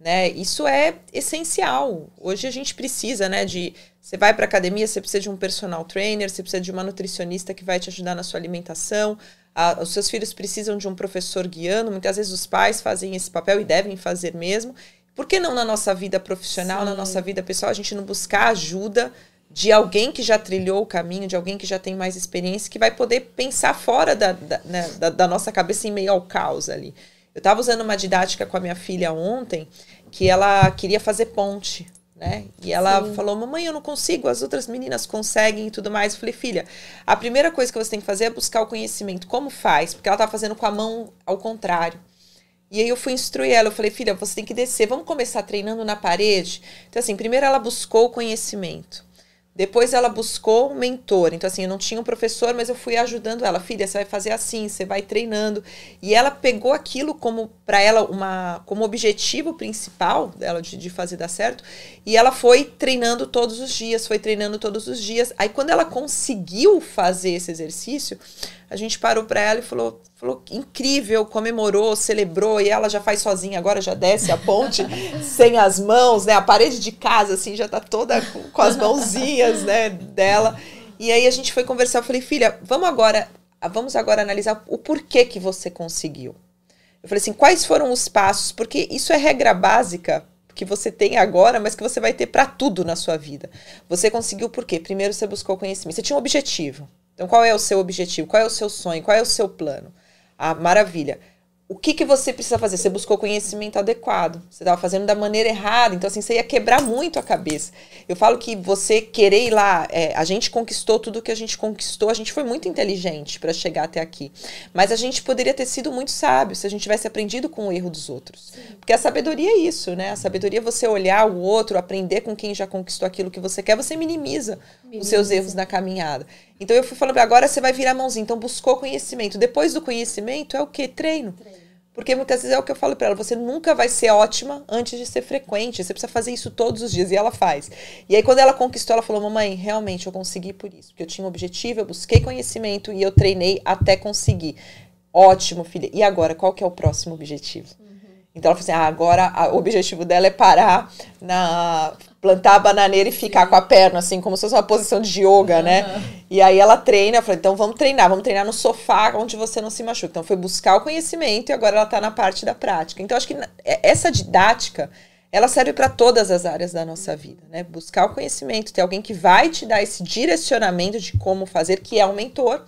né? Isso é essencial. Hoje a gente precisa, né, de você vai para academia, você precisa de um personal trainer, você precisa de uma nutricionista que vai te ajudar na sua alimentação. a- os seus filhos precisam de um professor guiando. Muitas vezes os pais fazem esse papel e devem fazer mesmo. Por que não na nossa vida profissional, na Sim. nossa vida pessoal, a gente não buscar ajuda de alguém que já trilhou o caminho, de alguém que já tem mais experiência, que vai poder pensar fora da, da, né, da- da nossa cabeça em meio ao caos ali. Eu estava usando uma didática com a minha filha ontem, que ela queria fazer ponte, né? E ela Sim. falou: Mamãe, eu não consigo, as outras meninas conseguem e tudo mais. Eu falei: Filha, a primeira coisa que você tem que fazer é buscar o conhecimento. Como faz? Porque ela estava fazendo com a mão ao contrário. E aí eu fui instruir ela, eu falei, filha, você tem que descer, vamos começar treinando na parede. Então, assim, primeiro ela buscou o conhecimento. Depois ela buscou um mentor. Então, assim, eu não tinha um professor, mas eu fui ajudando ela. Filha, você vai fazer assim, você vai treinando. E ela pegou aquilo como, para ela, uma, como objetivo principal dela de, de fazer dar certo. E ela foi treinando todos os dias, foi treinando todos os dias. Aí, quando ela conseguiu fazer esse exercício, a gente parou para ela e falou, falou incrível, comemorou, celebrou, e ela já faz sozinha, agora já desce a ponte sem as mãos, né? A parede de casa, assim, já tá toda com, com as mãozinhas, né, dela. E aí a gente foi conversar, eu falei, filha, vamos agora, vamos agora analisar o porquê que você conseguiu. Eu falei assim, quais foram os passos? Porque isso é regra básica que você tem agora, mas que você vai ter para tudo na sua vida. Você conseguiu por quê? Primeiro você buscou conhecimento. Você tinha um objetivo. Então, qual é o seu objetivo? Qual é o seu sonho? Qual é o seu plano? Ah, maravilha. O que, que você precisa fazer? Você buscou conhecimento adequado. Você estava fazendo da maneira errada. Então, assim, você ia quebrar muito a cabeça. Eu falo que você querer ir lá, é, a gente conquistou tudo que a gente conquistou. A gente foi muito inteligente para chegar até aqui. Mas a gente poderia ter sido muito sábio se a gente tivesse aprendido com o erro dos outros. Porque a sabedoria é isso, né? A sabedoria é você olhar o outro, aprender com quem já conquistou aquilo que você quer, você minimiza, os seus Minimiza. erros na caminhada. Então eu fui falando, agora você vai virar a mãozinha. Então buscou conhecimento. Depois do conhecimento é o quê? Treino. Porque muitas vezes é o que eu falo pra ela, você nunca vai ser ótima antes de ser frequente. Você precisa fazer isso todos os dias. E ela faz. E aí, quando ela conquistou, ela falou: Mamãe, realmente eu consegui por isso. Porque eu tinha um objetivo, eu busquei conhecimento e eu treinei até conseguir. Ótimo, filha. E agora, qual que é o próximo objetivo? Então ela falou assim: ah, agora a- o objetivo dela é parar na. Plantar a bananeira e ficar com a perna, assim, como se fosse uma posição de yoga, né? E aí ela treina, eu falei, então vamos treinar, vamos treinar no sofá onde você não se machuca. Então foi buscar o conhecimento e agora ela tá na parte da prática. Então acho que é- essa didática ela serve para todas as áreas da nossa vida, né? Buscar o conhecimento, ter alguém que vai te dar esse direcionamento de como fazer, que é um mentor,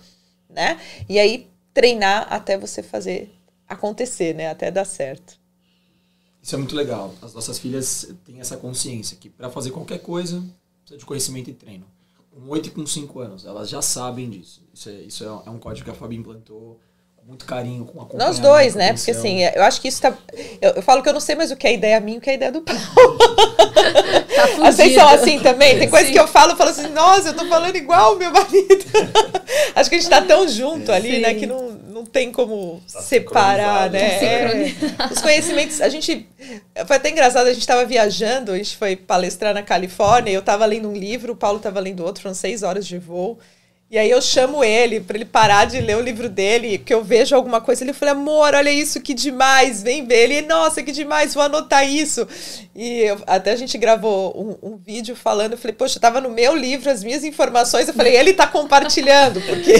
né? E aí treinar até você fazer acontecer, né? Até dar certo. Isso é muito legal. As nossas filhas têm essa consciência que para fazer qualquer coisa precisa de conhecimento e treino. Com 8 e com 5 anos, elas já sabem disso. Isso é, isso é é um código que a Fabi implantou muito carinho, com a Nós dois, né? Porque assim, eu acho que isso tá. Eu, eu, falo que eu não sei mais o que é ideia minha e o que é ideia do Paulo. tá Vocês são assim também? Tem coisa que eu falo, eu falo assim, nossa, eu tô falando igual o meu marido. acho que a gente tá tão junto ali, Sim. né? Que não, não tem como tá separar, né? É, os conhecimentos, a gente. Foi até engraçado, a gente tava viajando, a gente foi palestrar na Califórnia, eu tava lendo um livro, o Paulo tava lendo outro, foram seis horas de voo. E aí eu chamo ele para ele parar de ler o livro dele, que eu vejo alguma coisa. Ele fala, amor, olha isso, que demais, vem ver. Ele, nossa, que demais, vou anotar isso. E eu, até a gente gravou um, um, vídeo falando, eu falei, poxa, estava no meu livro as minhas informações. Eu falei, ele está compartilhando, porque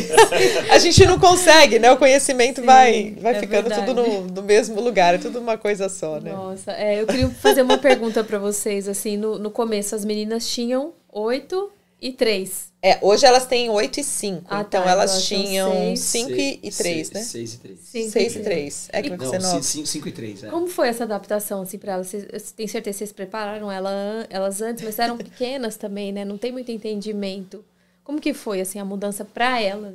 a gente não consegue, né? O conhecimento Sim, vai, vai é ficando verdade. tudo no, no, mesmo lugar, é tudo uma coisa só, né? Nossa, é, eu queria fazer uma pergunta para vocês, assim, no, no começo as meninas tinham oito e três. É, hoje elas têm 8 e 5. Ah, então tá, elas então tinham 5 e 3, né? 6 e 3. 6 e 3. É que vai ser 9. 5 e 3, é. Como foi essa adaptação, assim, pra elas? Vocês, tem certeza que vocês prepararam ela, elas antes, mas eram pequenas também, né? Não tem muito entendimento. Como que foi, assim, a mudança pra elas?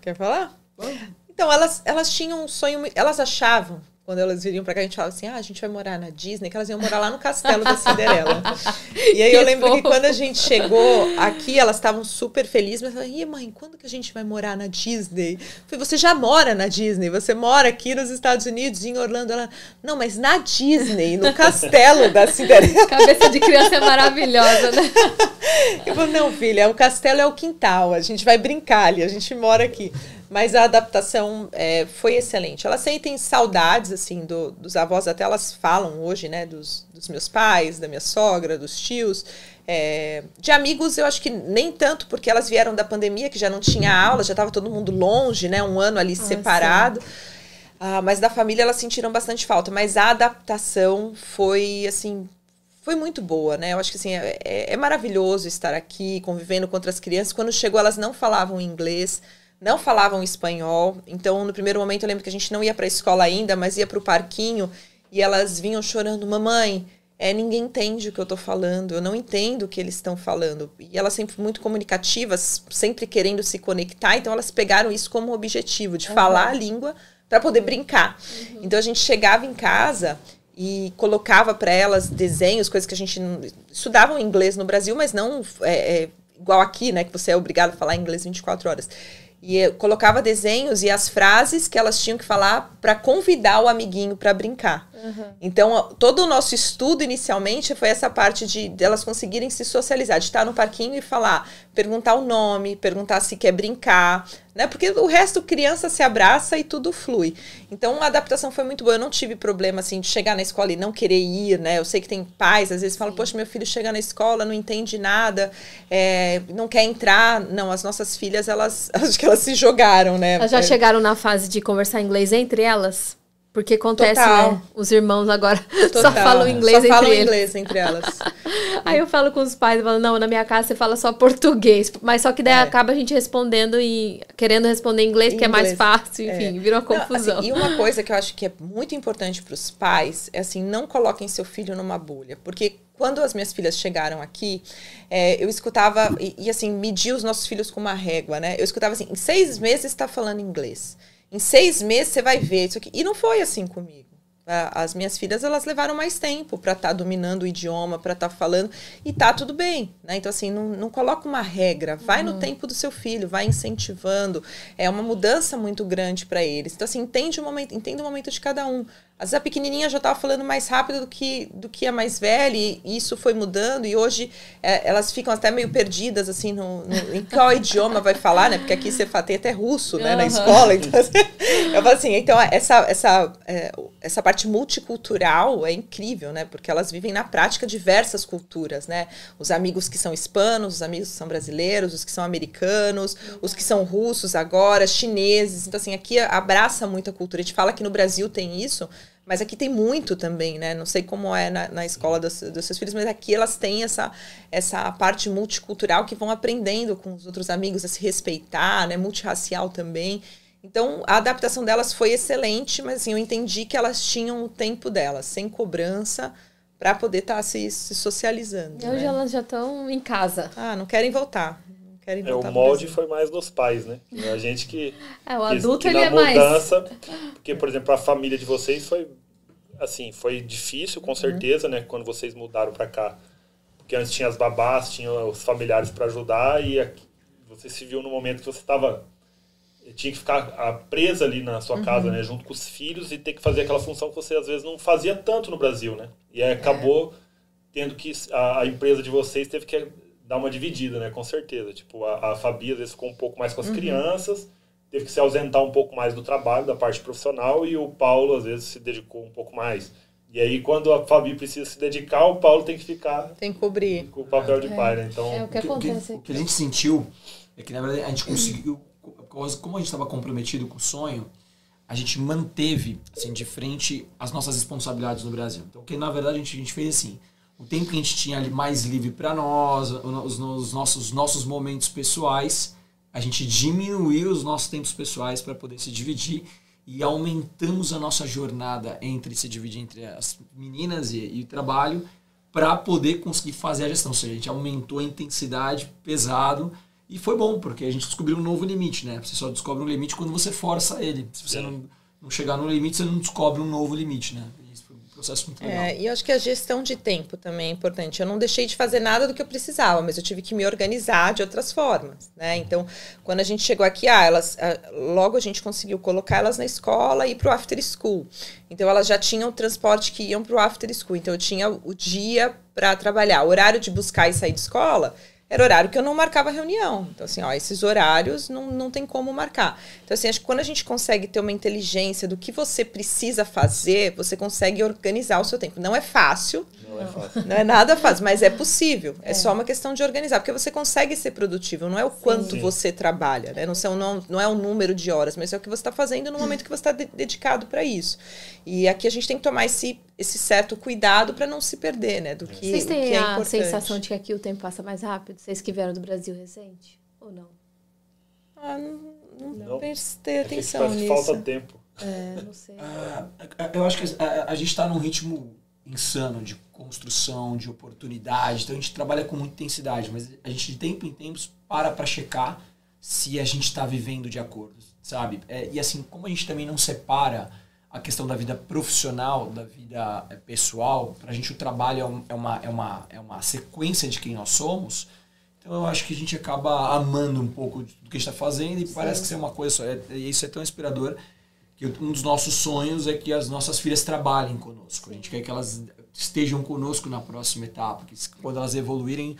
Quer falar? Então, elas, elas tinham um sonho... Elas achavam quando elas viriam pra cá, a gente falava assim: ah, a gente vai morar na Disney, que elas iam morar lá no castelo da Cinderela. e aí que eu lembro fofo. que quando a gente chegou aqui, elas estavam super felizes, mas falavam, e mãe, quando que a gente vai morar na Disney? Eu falei, você já mora na Disney, você mora aqui nos Estados Unidos, em Orlando. Ela, não, mas na Disney, no castelo da Cinderela. Cabeça de criança é maravilhosa, né? eu falei, não, filha, o castelo é o quintal, a gente vai brincar ali, a gente mora aqui. Mas a adaptação é, foi excelente. Elas sentem saudades, assim, do, dos avós, até elas falam hoje, né, dos, dos meus pais, da minha sogra, dos tios. É, de amigos, eu acho que nem tanto, porque elas vieram da pandemia, que já não tinha aula, já estava todo mundo longe, né, um ano ali ah, separado. Ah, mas da família elas sentiram bastante falta. Mas a adaptação foi, assim, foi muito boa, né? Eu acho que assim, é, é, é maravilhoso estar aqui convivendo com outras crianças. Quando chegou, elas não falavam inglês não falavam espanhol. Então, no primeiro momento, eu lembro que a gente não ia para a escola ainda, mas ia para o parquinho e elas vinham chorando: Mamãe, é, ninguém entende o que eu estou falando, eu não entendo o que eles estão falando. E elas sempre muito comunicativas, sempre querendo se conectar, então elas pegaram isso como objetivo, de uhum. falar a língua para poder brincar. Uhum. Então a gente chegava em casa e colocava para elas desenhos, coisas que a gente não, estudavam inglês no Brasil, mas não é, é, igual aqui, né, que você é obrigado a falar inglês 24 horas. E colocava desenhos e as frases que elas tinham que falar para convidar o amiguinho para brincar. Uhum. Então, todo o nosso estudo inicialmente foi essa parte de, de elas conseguirem se socializar, de estar no parquinho e falar, perguntar o nome, perguntar se quer brincar, né? Porque o resto criança se abraça e tudo flui. Então a adaptação foi muito boa. Eu não tive problema assim de chegar na escola e não querer ir, né? Eu sei que tem pais às vezes falam, poxa, meu filho chega na escola, não entende nada, é, não quer entrar. Não, as nossas filhas elas acho que elas se jogaram, né? Elas já é. chegaram na fase de conversar inglês entre elas? Porque acontece, Total. né? Os irmãos agora Total. só falam inglês só entre falam eles. inglês entre elas. Aí eu falo com os pais, eu falo, não, na minha casa você fala só português. Mas só que daí é. acaba a gente respondendo e querendo responder em inglês, que é mais fácil, enfim, é. vira uma confusão. Não, assim, e uma coisa que eu acho que é muito importante para os pais é assim, não coloquem seu filho numa bolha. Porque quando as minhas filhas chegaram aqui, é, eu escutava, e, e assim, medir os nossos filhos com uma régua, né? Eu escutava assim, em seis meses está falando inglês. Em seis meses você vai ver isso aqui. E não foi assim comigo. As minhas filhas elas levaram mais tempo para estar tá dominando o idioma, para estar tá falando e tá tudo bem, né? Então assim, não, não coloca uma regra, vai uhum. no tempo do seu filho, vai incentivando. É uma mudança muito grande para eles. Então assim, entende o momento, entende o momento de cada um. Às vezes a pequenininha já estava falando mais rápido do que, do que a mais velha, e isso foi mudando, e hoje é, elas ficam até meio perdidas, assim, no, no, em qual idioma vai falar, né? Porque aqui você tem até russo, né, uhum. na escola. Então, assim, eu falo assim, então essa, essa, é, essa parte multicultural é incrível, né? Porque elas vivem na prática diversas culturas, né? Os amigos que são hispanos, os amigos que são brasileiros, os que são americanos, os que são russos agora, chineses. Então, assim, aqui abraça muita cultura. A gente fala que no Brasil tem isso, mas aqui tem muito também, né? Não sei como é na, na escola dos, dos, seus filhos, mas aqui elas têm essa, essa parte multicultural que vão aprendendo com os outros amigos a se respeitar, né? Multirracial também. Então, a adaptação delas foi excelente, mas assim, eu entendi que elas tinham o tempo delas, sem cobrança, para poder estar tá se, se socializando. Hoje né? elas já estão em casa. Ah, não querem voltar querem é, voltar o pro molde foi mais dos pais, né? A gente que. É, o que- adulto que ele na é mais. mudança, Porque, por exemplo, a família de vocês foi. Assim, foi difícil, Uhum. com certeza, né? Quando vocês mudaram pra cá. Porque antes tinha as babás, tinha os familiares para ajudar e aqui, você se viu no momento que você estava. Tinha que ficar ah, presa ali na sua casa, Uhum. né? Junto com os filhos e ter que fazer aquela função que você às vezes não fazia tanto no Brasil, né? E aí acabou tendo que. A, a empresa de vocês teve que dar uma dividida, né? Com certeza. Tipo, a, a Fabi às vezes ficou um pouco mais com as crianças, teve que se ausentar um pouco mais do trabalho, da parte profissional, e o Paulo às vezes se dedicou um pouco mais. E aí, quando a Fabi precisa se dedicar, o Paulo tem que ficar Tem que cobrir. com o papel de pai, né? Então, É o que o que, acontece. o que a gente sentiu é que, na verdade, a gente conseguiu, como a gente estava comprometido com o sonho, a gente manteve, assim, de frente as nossas responsabilidades no Brasil. Então, que na verdade a gente, a gente fez assim, o tempo que a gente tinha ali mais livre para nós, os, os nossos, nossos momentos pessoais, a gente diminuiu os nossos tempos pessoais para poder se dividir e aumentamos a nossa jornada entre se dividir entre as meninas e, e o trabalho para poder conseguir fazer a gestão. Ou seja, a gente aumentou a intensidade pesado e foi bom, porque a gente descobriu um novo limite, né? Você só descobre um limite quando você força ele. Se você Sim. não, não chegar no limite, você não descobre um novo limite, né? Processo muito legal. É, e eu acho que a gestão de tempo também é importante. Eu não deixei de fazer nada do que eu precisava, mas eu tive que me organizar de outras formas, né? Então, quando a gente chegou aqui, ah, elas, ah, logo a gente conseguiu colocar elas na escola e para o after school. Então, elas já tinham o transporte que iam para o after school. Então, eu tinha o dia para trabalhar. O horário de buscar e sair de escola era horário que eu não marcava reunião. Então, assim, ó, esses horários não, não tem como marcar. Então, assim, acho que quando a gente consegue ter uma inteligência do que você precisa fazer, você consegue organizar o seu tempo. Não é fácil, não é fácil. não é nada fácil, mas é possível. É, só uma questão de organizar, porque você consegue ser produtivo. Não é o quanto Sim. você trabalha, né? Não, são, não, não é o número de horas, mas é o que você está fazendo no momento que você está de- dedicado para isso. E aqui a gente tem que tomar esse, esse certo cuidado para não se perder, né? Do que, Vocês o que têm é a importante. sensação de que aqui o tempo passa mais rápido? Vocês que vieram do Brasil recente? Ou não? Ah, não, não, Não. prestei É atenção parece que nisso. falta tempo. É, não sei. Ah, eu acho que a, a gente está num ritmo insano de construção, de oportunidade. Então a gente trabalha com muita intensidade, mas a gente de tempo em tempos para para checar se a gente está vivendo de acordo, sabe? É, e assim, como a gente também não separa a questão da vida profissional da vida é, pessoal, para a gente o trabalho é, é uma, é, uma, é uma sequência de quem nós somos. Então eu acho que a gente acaba amando um pouco do que está fazendo e parece que é uma coisa só. É, e isso é tão inspirador que um dos nossos sonhos é que as nossas filhas trabalhem conosco. A gente quer que elas estejam conosco na próxima etapa, que quando elas evoluírem,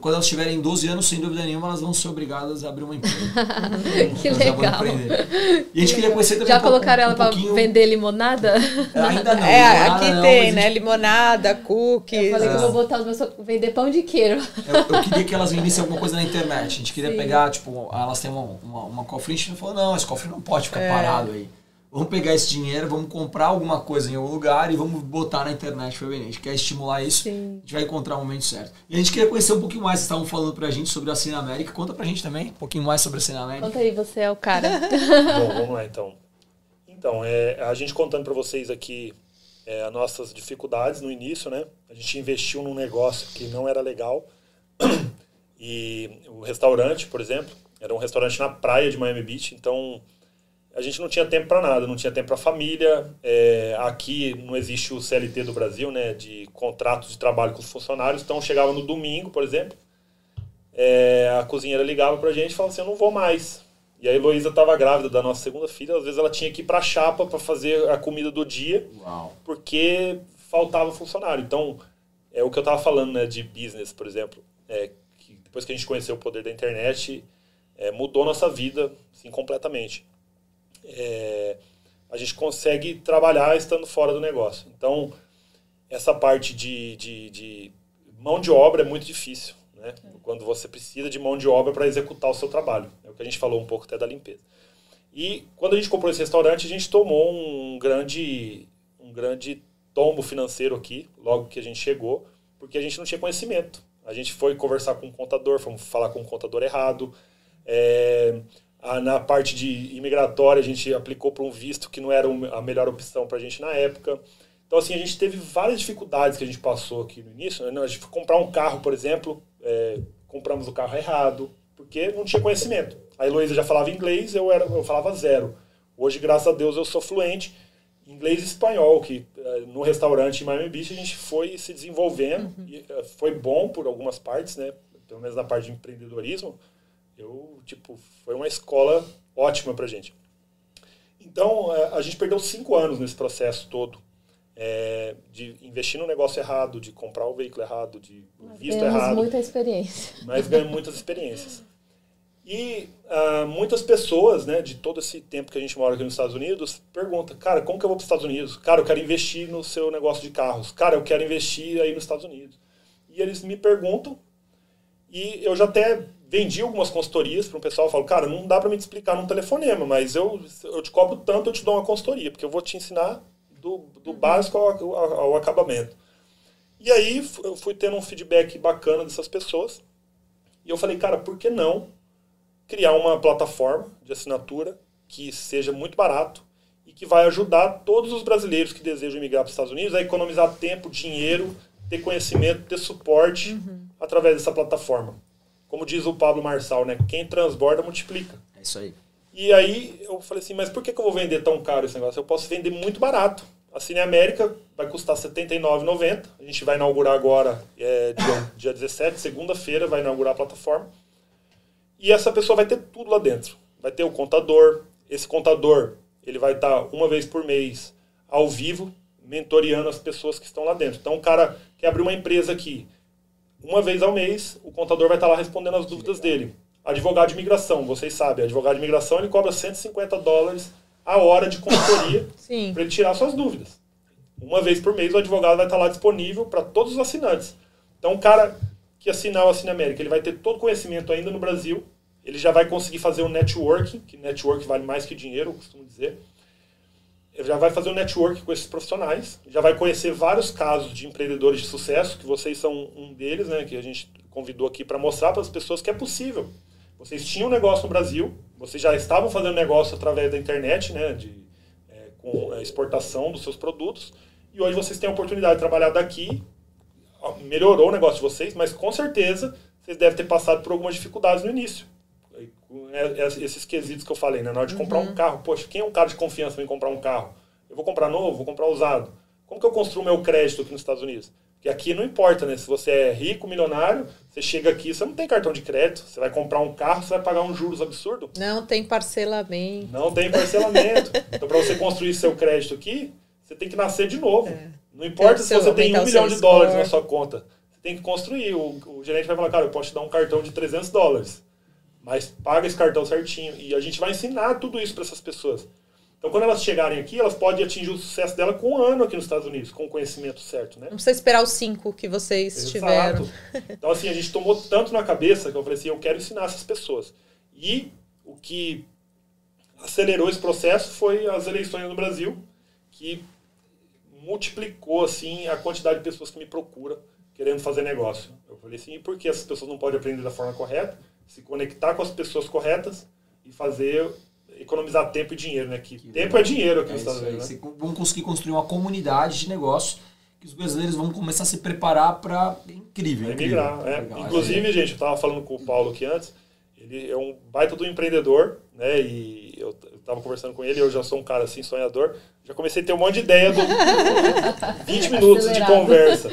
quando elas tiverem 12 anos, sem dúvida nenhuma, elas vão ser obrigadas a abrir uma empresa. que Elas legal. E a gente queria conhecer também Já um colocaram um ela pra pouquinho- vender limonada? Ainda não. É, limonada aqui não, tem, né? gente- Limonada, cookies. Eu falei que eu Ah. vou botar os meus. vender pão de queijo. Eu, eu queria que elas vendessem alguma coisa na internet. A gente queria Sim. pegar, tipo, elas têm uma, uma, uma cofre, a gente falou, não, esse cofre não pode ficar É. parado aí. Vamos pegar esse dinheiro, vamos comprar alguma coisa em algum lugar e vamos botar na internet pra vender. A gente quer estimular isso, Sim. a gente vai encontrar o momento certo. E a gente queria conhecer um pouquinho mais, vocês estavam falando pra gente sobre a Cine América. Conta pra gente também um pouquinho mais sobre a Cine América. Conta aí, você é o cara. Bom, vamos lá então. Então, é, a gente contando para vocês aqui é, as nossas dificuldades no início, né? A gente investiu num negócio que não era legal. E o restaurante, por exemplo, era um restaurante na praia de Miami Beach, então a gente não tinha tempo para nada, não tinha tempo para família. É, aqui não existe o CLT do Brasil, né? De contratos de trabalho com os funcionários, então chegava no domingo, por exemplo, é, a cozinheira ligava pra gente e falava assim, eu não vou mais. E a Heloísa estava grávida da nossa segunda filha, às vezes ela tinha que ir pra chapa para fazer a comida do dia, Uau. porque faltava funcionário. Então, é o que eu estava falando, né, de business, por exemplo, é, que depois que a gente conheceu o poder da internet, é, mudou nossa vida, assim, completamente. É, a gente consegue trabalhar estando fora do negócio. Então, essa parte de, de, de mão de obra é muito difícil, né? Quando você precisa de mão de obra para executar o seu trabalho. É o que a gente falou um pouco até da limpeza. E quando a gente comprou esse restaurante, a gente tomou um grande, um grande tombo financeiro aqui, logo que a gente chegou, porque a gente não tinha conhecimento. A gente foi conversar com o contador, fomos falar com o contador errado. É, a- na parte de imigratória, a gente aplicou para um visto que não era a melhor opção para a gente na época. Então, assim, a gente teve várias dificuldades que a gente passou aqui no início. Né? A gente foi comprar um carro, por exemplo, é, compramos o carro errado, por porque não tinha conhecimento. A Heloísa já falava inglês, eu, era, eu falava zero. Hoje, graças a Deus, eu sou fluente inglês e espanhol, que eh, no restaurante em Miami Beach a gente foi se desenvolvendo. Uhum. E, eh, foi bom por algumas partes, né? Pelo menos na parte de empreendedorismo. Eu, tipo, foi uma escola ótima pra gente. Então, eh, a gente perdeu cinco anos nesse processo todo. É, de investir no negócio errado, de comprar o veículo errado, de visto errado. muita experiência. Mas ganhamos muitas experiências. E uh, muitas pessoas, né, de todo esse tempo que a gente mora aqui nos Estados Unidos, perguntam, cara, como que eu vou para os Estados Unidos? Cara, eu quero investir no seu negócio de carros. Cara, eu quero investir aí nos Estados Unidos. E eles me perguntam, e eu já até vendi algumas consultorias para um pessoal, eu falo, cara, não dá para me explicar num telefonema, mas eu, eu te cobro tanto, eu te dou uma consultoria, porque eu vou te ensinar do, do básico ao, ao, ao acabamento. E aí eu fui tendo um feedback bacana dessas pessoas, e eu falei, cara, por que não criar uma plataforma de assinatura que seja muito barato e que vai ajudar todos os brasileiros que desejam migrar para os Estados Unidos a economizar tempo, dinheiro, ter conhecimento, ter suporte uhum. através dessa plataforma. Como diz o Pablo Marçal, né? Quem transborda multiplica. É isso aí. E aí eu falei assim, mas por que, que eu vou vender tão caro esse negócio? Eu posso vender muito barato. A Cine América vai custar R$ 79,90. A gente vai inaugurar agora, é, dia, dia 17, segunda-feira, vai inaugurar a plataforma. E essa pessoa vai ter tudo lá dentro. Vai ter o contador. Esse contador ele vai estar uma vez por mês ao vivo, mentoreando as pessoas que estão lá dentro. Então, o cara quer abrir uma empresa aqui. Uma vez ao mês, o contador vai estar lá respondendo as dúvidas dele. Advogado de imigração, vocês sabem, advogado de imigração ele cobra 150 dólares a hora de consultoria para ele tirar suas dúvidas. Uma vez por mês, o advogado vai estar lá disponível para todos os assinantes. Então, o cara que assinar o Assine América, ele vai ter todo conhecimento ainda no Brasil, ele já vai conseguir fazer um networking, que network vale mais que dinheiro, eu costumo dizer. Já vai fazer um network com esses profissionais, já vai conhecer vários casos de empreendedores de sucesso, que vocês são um deles, né, que a gente convidou aqui para mostrar para as pessoas que é possível. Vocês tinham um negócio no Brasil, vocês já estavam fazendo negócio através da internet, né, de, é, com a exportação dos seus produtos, e hoje vocês têm a oportunidade de trabalhar daqui melhorou o negócio de vocês, mas com certeza vocês devem ter passado por algumas dificuldades no início. É, é, esses quesitos que eu falei, né? Na hora de comprar um uhum. carro, poxa, quem é um cara de confiança em comprar um carro? Eu vou comprar novo, vou comprar usado. Como que eu construo meu crédito aqui nos Estados Unidos? Porque aqui não importa, né? Se você é rico, milionário, você chega aqui, você não tem cartão de crédito, você vai comprar um carro, você vai pagar um juros absurdo. Não tem parcelamento. Não tem parcelamento. então, para você construir seu crédito aqui, você tem que nascer de novo. É. Não importa se você tem um milhão de dólares na sua conta. Você tem que construir. O, o gerente vai falar, cara, eu posso te dar um cartão de 300 dólares. Mas paga esse cartão certinho. E a gente vai ensinar tudo isso para essas pessoas. Então, quando elas chegarem aqui, elas podem atingir o sucesso dela com um ano aqui nos Estados Unidos, com o conhecimento certo, né? Não precisa esperar os cinco que vocês Exato. tiveram. Então, assim, a gente tomou tanto na cabeça que eu falei assim, eu quero ensinar essas pessoas. E o que acelerou esse processo foi as eleições no Brasil, que multiplicou assim a quantidade de pessoas que me procuram querendo fazer negócio. Eu falei assim, e por que essas pessoas não podem aprender da forma correta, se conectar com as pessoas corretas e fazer economizar tempo e dinheiro, né? Que, que tempo é dinheiro aqui é nos Estados Unidos. Né? Vão conseguir construir uma comunidade de negócio que os brasileiros vão começar a se preparar para é incrível. É migrar, é. Inclusive, gente, eu estava falando com o Paulo aqui antes. Ele é um baita do empreendedor, né? E eu estava conversando com ele, eu já sou um cara assim, sonhador. Já comecei a ter um monte de ideia do 20 minutos Acelerado. de conversa.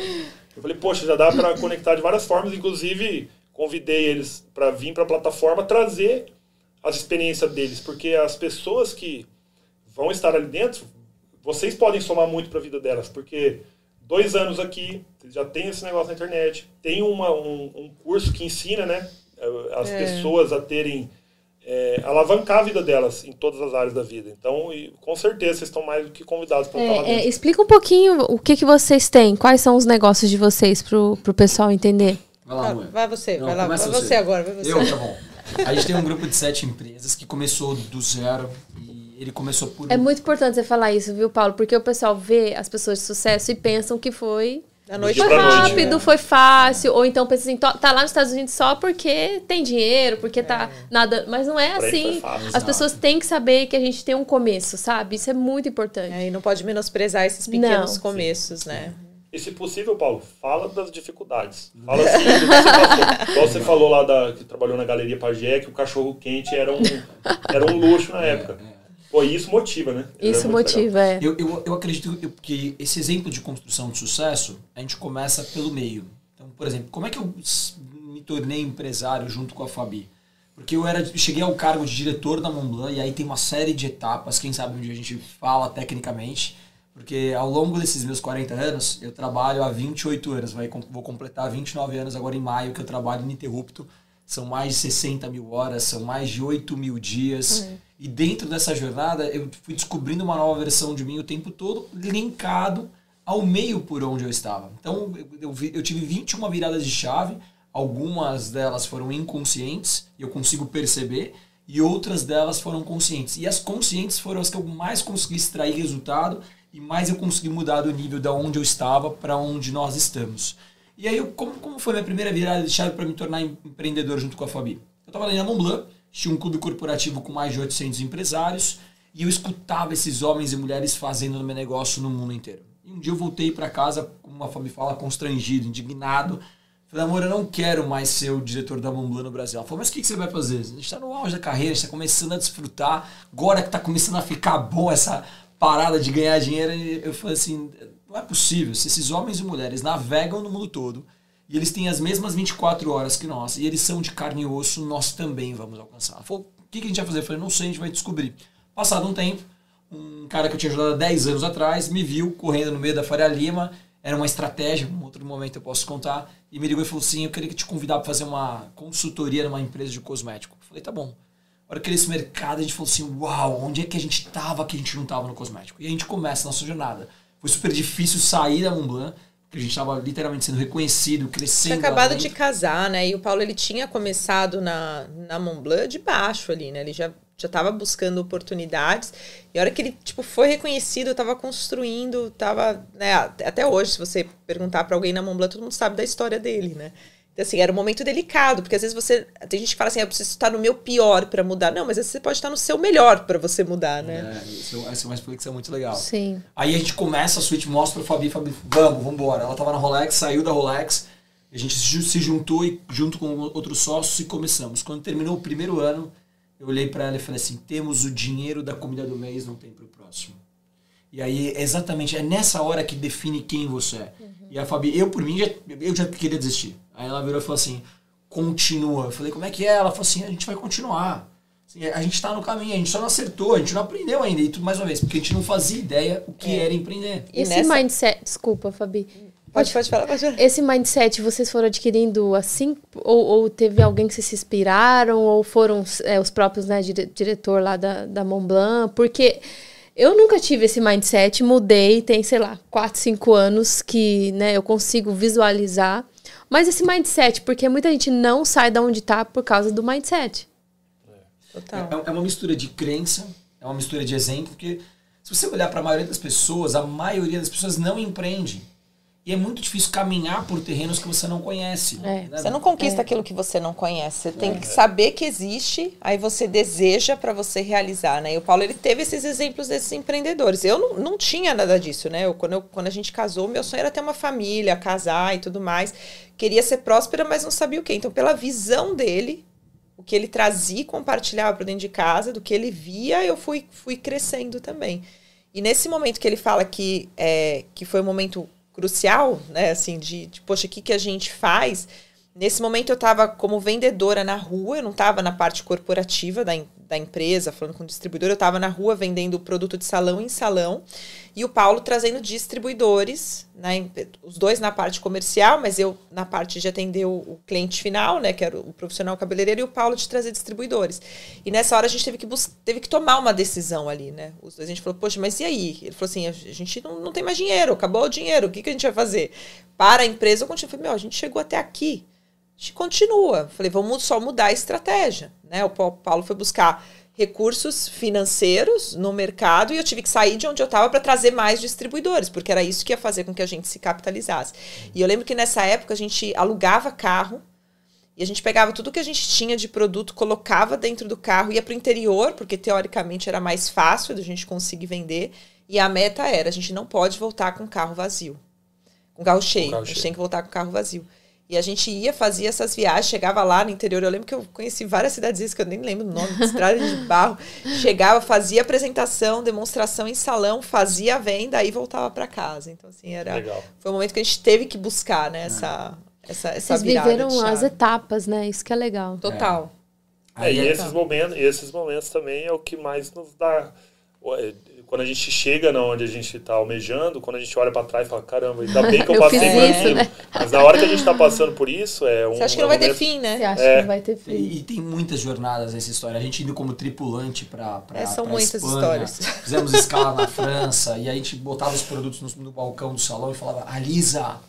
Eu falei, poxa, já dá para conectar de várias formas, inclusive convidei eles para vir para a plataforma trazer as experiências deles, porque as pessoas que vão estar ali dentro, vocês podem somar muito para a vida delas, porque dois anos aqui, vocês já tem esse negócio na internet, tem uma, um, um curso que ensina, né, as é. pessoas a terem é, alavancar a vida delas em todas as áreas da vida. Então, e, com certeza, vocês estão mais do que convidados para é, é, explica um pouquinho o que, que vocês têm, quais são os negócios de vocês para o pessoal entender. Vai lá, Vai, vai você, Não, vai lá, vai você. você agora. Vai você. Eu, tá bom. A gente tem um grupo de sete empresas que começou do zero e ele começou por... É muito importante você falar isso, viu, Paulo? Porque o pessoal vê as pessoas de sucesso e pensam que foi da noite foi rápido, noite, é. foi fácil. Ou então pensa assim, tá lá nos Estados Unidos só porque tem dinheiro, porque tá é. nada. Mas não é assim. As pessoas têm que saber que a gente tem um começo, sabe? Isso é muito importante. É, e não pode menosprezar esses pequenos não. começos, Sim. né? E se possível, Paulo, fala das dificuldades. Fala assim, do que você passou. Igual você falou lá da, que trabalhou na Galeria Pagé, que o cachorro quente era um, era um luxo na época. É, é. Pô, isso motiva, né? Isso motiva, é. Eu, eu, eu acredito que esse exemplo de construção de sucesso, a gente começa pelo meio. Então, por exemplo, como é que eu me tornei empresário junto com a Fabi? Porque eu era, cheguei ao cargo de diretor da Montblanc e aí tem uma série de etapas, quem sabe onde a gente fala tecnicamente, porque ao longo desses meus 40 anos, eu trabalho há 28 anos, vai, vou completar 29 anos agora em maio que eu trabalho ininterrupto. São mais de 60 mil horas, são mais de 8 mil dias. Uhum. E dentro dessa jornada, eu fui descobrindo uma nova versão de mim o tempo todo, linkado ao meio por onde eu estava. Então, eu, eu, eu tive 21 viradas de chave, algumas delas foram inconscientes, e eu consigo perceber, e outras delas foram conscientes. E as conscientes foram as que eu mais consegui extrair resultado e mais eu consegui mudar do nível da onde eu estava para onde nós estamos. E aí, eu, como, como foi minha primeira virada de chave para me tornar empreendedor junto com a Fabi? Eu estava ali na Montblanc, tinha um clube corporativo com mais de 800 empresários e eu escutava esses homens e mulheres fazendo o meu negócio no mundo inteiro. E um dia eu voltei para casa, como a Fabi fala, constrangido, indignado. Falei, amor, eu não quero mais ser o diretor da Montblanc no Brasil. Ela falou, mas o que, que você vai fazer? A gente está no auge da carreira, a gente está começando a desfrutar. Agora que está começando a ficar bom essa parada de ganhar dinheiro, eu falei assim, não é possível. Se esses homens e mulheres navegam no mundo todo e eles têm as mesmas 24 horas que nós, e eles são de carne e osso, nós também vamos alcançar. Falou, o que, que a gente vai fazer? Eu falei, não sei, a gente vai descobrir. Passado um tempo, um cara que eu tinha ajudado há 10 anos atrás me viu correndo no meio da Faria Lima, era uma estratégia, um outro momento eu posso contar, e me ligou e falou assim, eu queria te convidar para fazer uma consultoria numa empresa de cosmético. Eu falei, tá bom. A hora que esse mercado, a gente falou assim, uau, onde é que a gente estava que a gente não estava no cosmético? E a gente começa a nossa jornada. Foi super difícil sair da Montblanc, porque a gente estava literalmente sendo reconhecido, crescendo. Tinha acabado de casar, né? E o Paulo, ele tinha começado na, na Montblanc de baixo ali, né? Ele já já estava buscando oportunidades. E a hora que ele tipo foi reconhecido, estava construindo, estava, né, até hoje, se você perguntar para alguém na Montblanc, todo mundo sabe da história dele, né? Assim, era um momento delicado, porque às vezes você. Tem gente que fala assim, eu preciso estar no meu pior para mudar. Não, mas às vezes você pode estar no seu melhor para você mudar, né? É, isso, essa é uma explicação muito legal. Sim. Aí a gente começa a suíte, mostra pra Fabi, Fabi, vamos, vamos embora. Ela tava na Rolex, saiu da Rolex, a gente se juntou e, junto com outros sócios e começamos. Quando terminou o primeiro ano, eu olhei para ela e falei assim: temos o dinheiro da comida do mês, não tem pro próximo. E aí, exatamente, é nessa hora que define quem você é. Uhum. E a Fabi, eu por mim, já, eu já queria desistir. Aí ela virou e falou assim: continua. Eu falei: como é que é? Ela falou assim: a gente vai continuar. Assim, a gente está no caminho, a gente só não acertou, a gente não aprendeu ainda. E tudo mais uma vez, porque a gente não fazia ideia o que é. era empreender. Esse nessa... mindset. Desculpa, Fabi. Pode, pode falar, pode falar. Esse mindset vocês foram adquirindo assim? Ou, ou teve alguém que vocês se inspiraram? Ou foram é, os próprios, né, dire, diretor lá da, da Montblanc? Porque eu nunca tive esse mindset, mudei, tem, sei lá, 4, 5 anos que né, eu consigo visualizar. Mas esse mindset, porque muita gente não sai da onde está por causa do mindset. Total. É, é uma mistura de crença, é uma mistura de exemplo, porque se você olhar para a maioria das pessoas, a maioria das pessoas não empreende. E é muito difícil caminhar por terrenos que você não conhece. É. Né? Você não conquista é. aquilo que você não conhece. Você tem é. que saber que existe, aí você deseja para você realizar, né? E o Paulo, ele teve esses exemplos desses empreendedores. Eu não, não tinha nada disso, né? Eu, quando, eu, quando a gente casou, meu sonho era ter uma família, casar e tudo mais. Queria ser próspera, mas não sabia o quê. Então, pela visão dele, o que ele trazia e compartilhava para dentro de casa, do que ele via, eu fui, fui crescendo também. E nesse momento que ele fala que, é, que foi um momento crucial, né? Assim, de, de poxa, o que, que a gente faz? Nesse momento eu estava como vendedora na rua, eu não estava na parte corporativa da, da empresa, falando com o distribuidor, eu estava na rua vendendo produto de salão em salão e o Paulo trazendo distribuidores, né, os dois na parte comercial, mas eu na parte de atender o, o, cliente final, né, que era o profissional cabeleireiro, e o Paulo de trazer distribuidores. E nessa hora a gente teve que, teve que tomar uma decisão ali, né? Os dois, a gente falou, poxa, mas e aí? Ele falou assim, a gente não, não tem mais dinheiro, acabou o dinheiro, o que, que a gente vai fazer? Para a empresa, eu continuo, falei, meu, a gente chegou até aqui, a gente continua. Falei, vamos só mudar a estratégia, né? O Paulo foi buscar recursos financeiros no mercado e eu tive que sair de onde eu estava para trazer mais distribuidores, porque era isso que ia fazer com que a gente se capitalizasse. E eu lembro que nessa época a gente alugava carro e a gente pegava tudo que a gente tinha de produto, colocava dentro do carro, ia para o interior, porque teoricamente era mais fácil da gente conseguir vender. E a meta era: a gente não pode voltar com o carro vazio. Com carro cheio. carro a gente cheio. tem que voltar com o carro vazio. E a gente ia, fazia essas viagens, chegava lá no interior. Eu lembro que eu conheci várias cidades que eu nem lembro o nome, estrada de barro. Chegava, fazia apresentação, demonstração em salão, fazia a venda, aí voltava para casa. Então, assim, era. Legal. Foi um momento que a gente teve que buscar, né? Essa, essa, essa Vocês viveram as etapas, né? Isso que é legal. Total. É, e esses momentos, esses momentos também é o que mais nos dá quando a gente chega na onde a gente está almejando, quando a gente olha para trás e fala, caramba, ainda bem que eu, eu passei por aquilo. Né? Mas na hora que a gente está passando por isso, é um. Você acha que não vai ter fim, né? Você acha é. que não vai ter fim. E, e, tem muitas jornadas nessa história. A gente indo como tripulante para. É, são muitas Espanha, histórias. Fizemos escala na França, e a gente botava os produtos no, no balcão do salão e falava, Alisa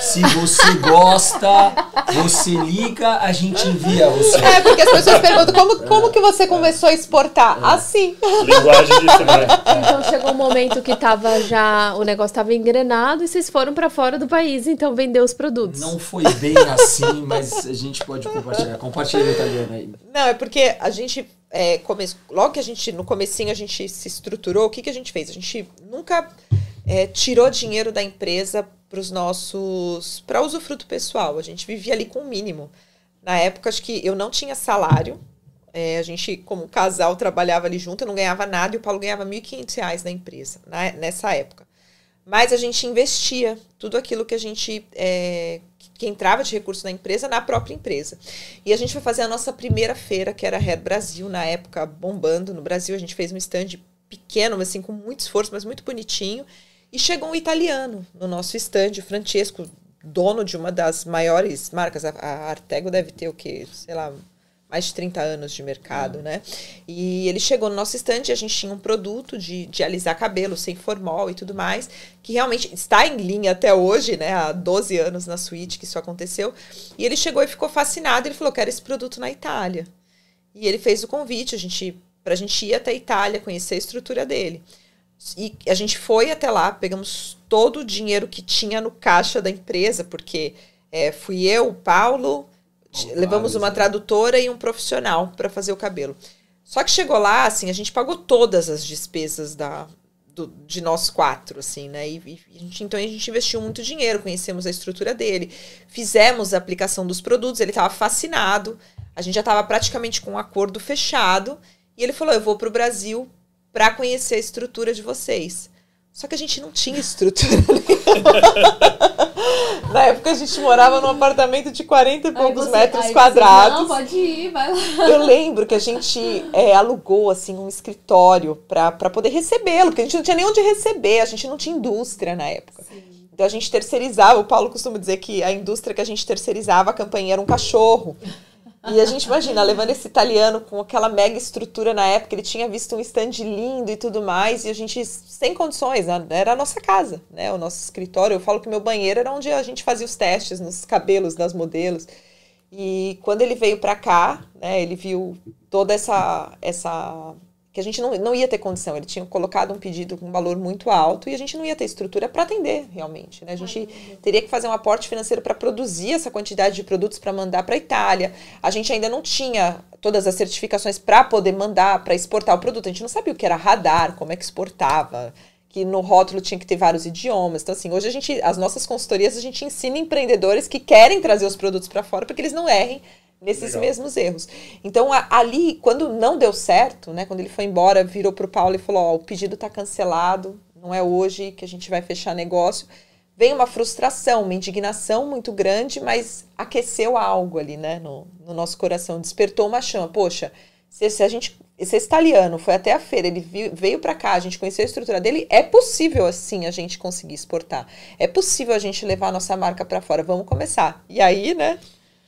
se você gosta, você liga, a gente envia você. É, porque as pessoas perguntam como, como que você começou a exportar? É. Assim. Linguagem de? Então chegou um momento que tava já, o negócio estava engrenado e vocês foram para fora do país, então vender os produtos. Não foi bem assim, mas a gente pode compartilhar. Compartilha o italiano aí. Não, é porque a gente é, come... logo que a gente, no comecinho, a gente se estruturou, o que, que a gente fez? A gente nunca é, tirou dinheiro da empresa para os nossos para usufruto pessoal. A gente vivia ali com o mínimo. Na época, acho que eu não tinha salário. É, a gente, como casal, trabalhava ali junto, eu não ganhava nada e o Paulo ganhava R$ 1.500 na empresa, na, nessa época. Mas a gente investia tudo aquilo que a gente. É, que entrava de recurso na empresa, na própria empresa. E a gente foi fazer a nossa primeira feira, que era a Red Brasil, na época, bombando no Brasil. A gente fez um stand pequeno, mas assim, com muito esforço, mas muito bonitinho. E chegou um italiano no nosso estande, o Francesco, dono de uma das maiores marcas. A, a Artego deve ter o quê? Sei lá, mais de 30 anos de mercado, né? E ele chegou no nosso estande e a gente tinha um produto de, de alisar cabelo sem formol e tudo mais, que realmente está em linha até hoje, né? Há 12 anos na suíte que isso aconteceu. E ele chegou e ficou fascinado, ele falou: "Quero esse produto na Itália". E ele fez o convite, a gente para a gente ir até a Itália, conhecer a estrutura dele. E a gente foi até lá, pegamos todo o dinheiro que tinha no caixa da empresa, porque é, fui eu, o Paulo, oh, levamos uma tradutora e um profissional para fazer o cabelo. Só que chegou lá, assim, a gente pagou todas as despesas da, do, de nós quatro, assim, né? E, e a gente, então a gente investiu muito dinheiro, conhecemos a estrutura dele, fizemos a aplicação dos produtos, ele estava fascinado, a gente já estava praticamente com um acordo fechado, e ele falou: Eu vou para o Brasil para conhecer a estrutura de vocês. Só que a gente não tinha estrutura. Na época a gente morava num apartamento de 40 e poucos você, metros quadrados. Você, não, pode ir, vai lá. Eu lembro que a gente é, alugou assim um escritório para poder recebê-lo, porque a gente não tinha nem onde receber, a gente não tinha indústria na época. Sim. Então a gente terceirizava, o Paulo costuma dizer que a indústria que a gente terceirizava, a campanha era um cachorro. E a gente imagina, levando esse italiano com aquela mega estrutura na época, ele tinha visto um stand lindo e tudo mais, e a gente sem condições, né? era a nossa casa, né? O nosso escritório. Eu falo que meu banheiro era onde a gente fazia os testes nos cabelos das modelos. E quando ele veio para cá, né, ele viu toda essa essa que a gente não, não ia ter condição. Ele tinha colocado um pedido com um valor muito alto e a gente não ia ter estrutura para atender realmente. Né? A gente teria que fazer um aporte financeiro para produzir essa quantidade de produtos para mandar para a Itália. A gente ainda não tinha todas as certificações para poder mandar, para exportar o produto. A gente não sabia o que era radar, como é que exportava que no rótulo tinha que ter vários idiomas. Então, assim, hoje a gente, as nossas consultorias, a gente ensina empreendedores que querem trazer os produtos para fora para que eles não errem nesses Legal. mesmos erros. Então, a, ali, quando não deu certo, né, quando ele foi embora, virou para o Paulo e falou: Ó, o pedido está cancelado, não é hoje que a gente vai fechar negócio. Vem uma frustração, uma indignação muito grande, mas aqueceu algo ali, né, no, no nosso coração, despertou uma chama. Poxa, se, se a gente esse italiano foi até a feira, ele veio para cá, a gente conheceu a estrutura dele, é possível assim a gente conseguir exportar. É possível a gente levar a nossa marca para fora. Vamos começar. E aí, né?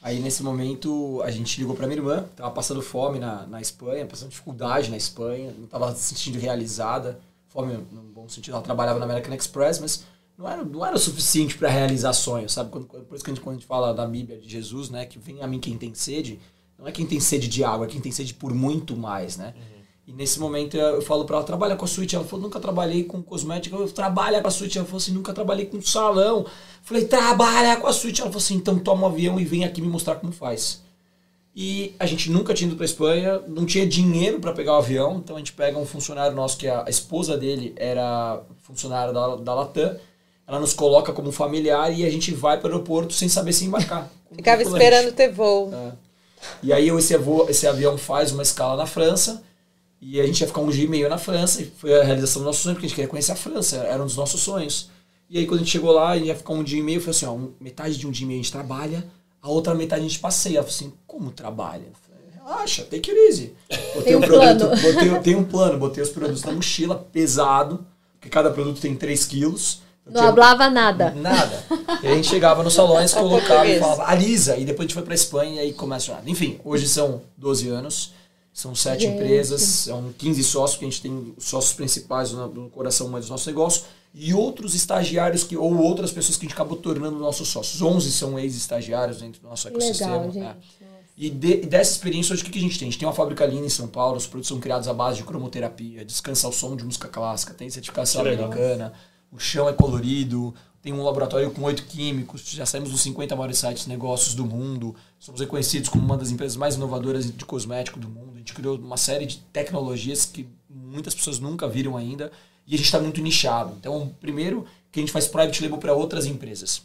Aí nesse momento a gente ligou para minha irmã, tava passando fome na, na Espanha, passando dificuldade na Espanha, não tava se sentindo realizada. Fome no bom sentido, ela trabalhava na American Express, mas não era, não era o suficiente para realizar sonhos, sabe? Quando, por isso que a gente, quando a gente fala da Bíblia de Jesus, né, que vem a mim quem tem sede, não é quem tem sede de água, é quem tem sede por muito mais, né? Uhum. E nesse momento eu falo para ela, trabalha com a suíte. Ela falou, nunca trabalhei com cosmética. Eu trabalha com a suíte. Ela falou assim, nunca trabalhei com salão. Eu falei, trabalha com a suíte. Ela falou assim, então toma um avião e vem aqui me mostrar como faz. E a gente nunca tinha ido para Espanha, não tinha dinheiro para pegar o avião, então a gente pega um funcionário nosso que a, esposa dele era funcionária da, da Latam. ela nos coloca como familiar e a gente vai para o aeroporto sem saber se embarcar. Ficava esperando ter voo. É. E aí esse, avô, esse avião faz uma escala na França e a gente ia ficar um dia e meio na França e foi a realização do nosso sonho, porque a gente queria conhecer a França, era um dos nossos sonhos. E aí quando a gente chegou lá, a gente ia ficar um dia e meio, foi assim, ó, metade de um dia e meio a gente trabalha, a outra metade a gente passeia. Eu falei assim, como trabalha? Relaxa, take it easy. Botei tem um, produto, botei, tem um plano, botei os produtos na mochila, pesado, porque cada produto tem 3 quilos. Não falava nada. Nada. E a gente chegava nos salões, colocava e falava, Alisa. E depois a gente foi pra Espanha e começa a Enfim, hoje são 12 anos, são sete gente. empresas, são 15 sócios, que a gente tem os sócios principais no, no coração dos nossos negócios, e outros estagiários que, ou outras pessoas que a gente acabou tornando nossos sócios. 11 são ex-estagiários dentro do nosso ecossistema. Legal, gente. É. E de, dessa experiência, hoje, o que, que a gente tem? A gente tem uma fábrica linda em São Paulo, os produtos são criados à base de cromoterapia, descansa ao som de música clássica, tem certificação americana, o chão é colorido, tem um laboratório com oito químicos, já saímos dos 50 maiores sites de negócios do mundo, somos reconhecidos como uma das empresas mais inovadoras de cosmético do mundo, a gente criou uma série de tecnologias que muitas pessoas nunca viram ainda e a gente está muito nichado. Então, primeiro, que a gente faz private label para outras empresas.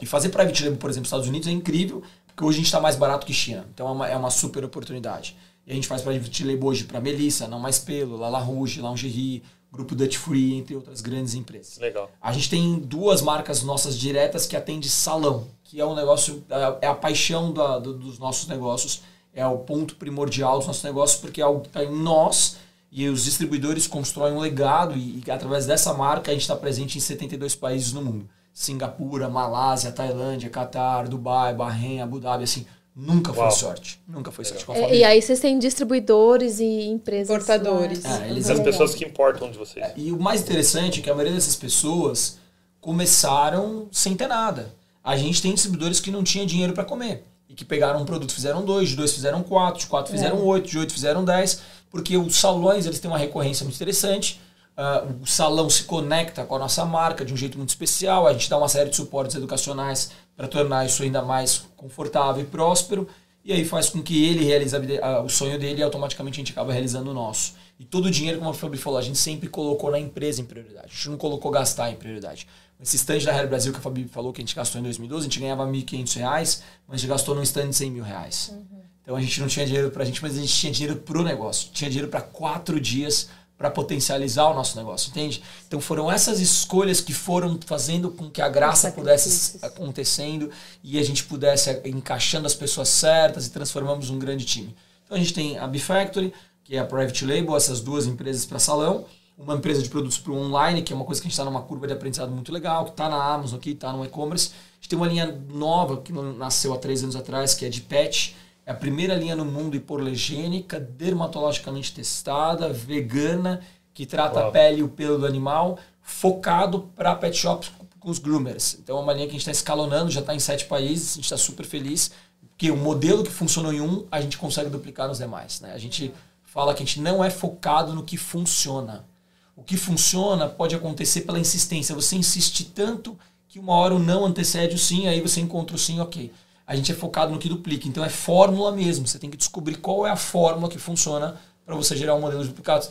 E fazer private label, por exemplo, nos Estados Unidos é incrível, porque hoje a gente está mais barato que China. Então é uma, é uma super oportunidade. E a gente faz private label hoje para Melissa, Não Mais Pelo, Lala Rouge, Lingerie, Grupo Dutch Free, entre outras grandes empresas. Legal. A gente tem duas marcas nossas diretas que atendem salão, que é um negócio, é, é a paixão da, do, dos nossos negócios, é o ponto primordial dos nossos negócios, porque é algo que está em nós e os distribuidores constroem um legado e, e através dessa marca a gente está presente em 72 países no mundo. Singapura, Malásia, Tailândia, Catar, Dubai, Bahrein, Abu Dhabi, assim, nunca Uau. foi sorte. Nunca foi sorte. É, e aí vocês têm distribuidores e empresas. Importadores. É, eles As pessoas que importam de vocês. É, e o mais interessante é que a maioria dessas pessoas começaram sem ter nada. A gente tem distribuidores que não tinham dinheiro para comer. E que pegaram um produto, fizeram dois, de dois fizeram quatro, de quatro fizeram é. oito, de oito fizeram dez, porque os salões eles têm uma recorrência muito interessante Uh, o salão se conecta com a nossa marca de um jeito muito especial. A gente dá uma série de suportes educacionais para tornar isso ainda mais confortável e próspero. E aí faz com que ele realize a, o sonho dele e automaticamente a gente acaba realizando o nosso. E todo o dinheiro, como a Fabi falou, a gente sempre colocou na empresa em prioridade. A gente não colocou gastar em prioridade. Esse stand da Real Brasil que a Fabi falou que a gente gastou em 2012, a gente ganhava R$ 1.500, mas a gente gastou num stand de 100 mil reais. Uhum. Então a gente não tinha dinheiro para a gente, mas a gente tinha dinheiro para o negócio. Tinha dinheiro para quatro dias para potencializar o nosso negócio, entende? Então foram essas escolhas que foram fazendo com que a graça pudesse acontecendo e a gente pudesse encaixando as pessoas certas e transformamos um grande time. Então a gente tem a Bifactory, que é a Private Label, essas duas empresas para salão, uma empresa de produtos para o online, que é uma coisa que a gente está numa curva de aprendizado muito legal, que está na Amazon aqui, está no e-commerce. A gente tem uma linha nova que nasceu há três anos atrás, que é de pet, é a primeira linha no mundo hipoalergênica, dermatologicamente testada, vegana, que trata Uau. a pele e o pelo do animal, focado para pet shops com os groomers. Então é uma linha que a gente está escalonando, já está em sete países, a gente está super feliz, porque o modelo que funcionou em um, a gente consegue duplicar nos demais. Né? A gente fala que a gente não é focado no que funciona. O que funciona pode acontecer pela insistência. Você insiste tanto que uma hora o não antecede o sim, aí você encontra o sim, ok a gente é focado no que duplica. Então é fórmula mesmo. Você tem que descobrir qual é a fórmula que funciona para você gerar um modelo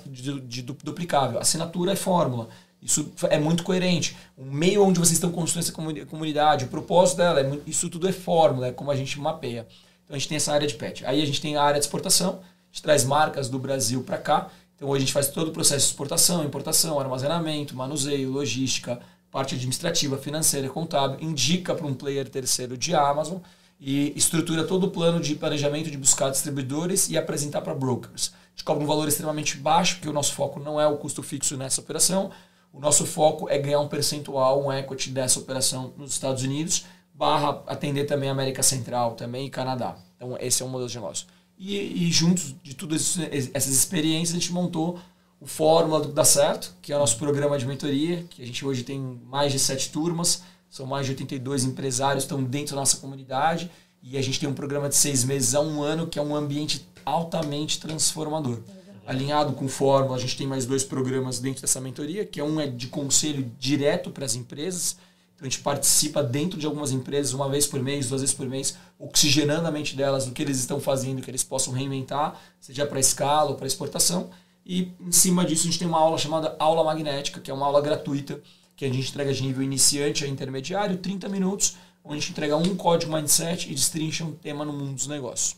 de, de, duplicável. Assinatura é fórmula. Isso é muito coerente. O meio onde vocês estão construindo essa comunidade, o propósito dela, é, isso tudo é fórmula, é como a gente mapeia. Então a gente tem essa área de pet. Aí a gente tem a área de exportação, a gente traz marcas do Brasil para cá. Então hoje a gente faz todo o processo de exportação, importação, armazenamento, manuseio, logística, parte administrativa, financeira, contábil, indica para um player terceiro de Amazon e estrutura todo o plano de planejamento de buscar distribuidores e apresentar para brokers. A gente cobra um valor extremamente baixo, porque o nosso foco não é o custo fixo nessa operação. O nosso foco é ganhar um percentual, um equity dessa operação nos Estados Unidos, barra atender também a América Central também e Canadá. Então esse é um modelo de negócio. E, e juntos de todas essas experiências, a gente montou o Fórmula do Dá Certo, que é o nosso programa de mentoria, que a gente hoje tem mais de sete turmas, são mais de 82 empresários estão dentro da nossa comunidade e a gente tem um programa de seis meses a um ano que é um ambiente altamente transformador. Alinhado com Fórmula, a gente tem mais dois programas dentro dessa mentoria, que é um é de conselho direto para as empresas. Então a gente participa dentro de algumas empresas uma vez por mês, duas vezes por mês, oxigenando a mente delas do que eles estão fazendo, que eles possam reinventar, seja para escala ou para exportação. E em cima disso a gente tem uma aula chamada aula magnética, que é uma aula gratuita que a gente entrega de nível iniciante a intermediário, 30 minutos, onde a gente entrega um código mindset e destrincha um tema no mundo dos negócios.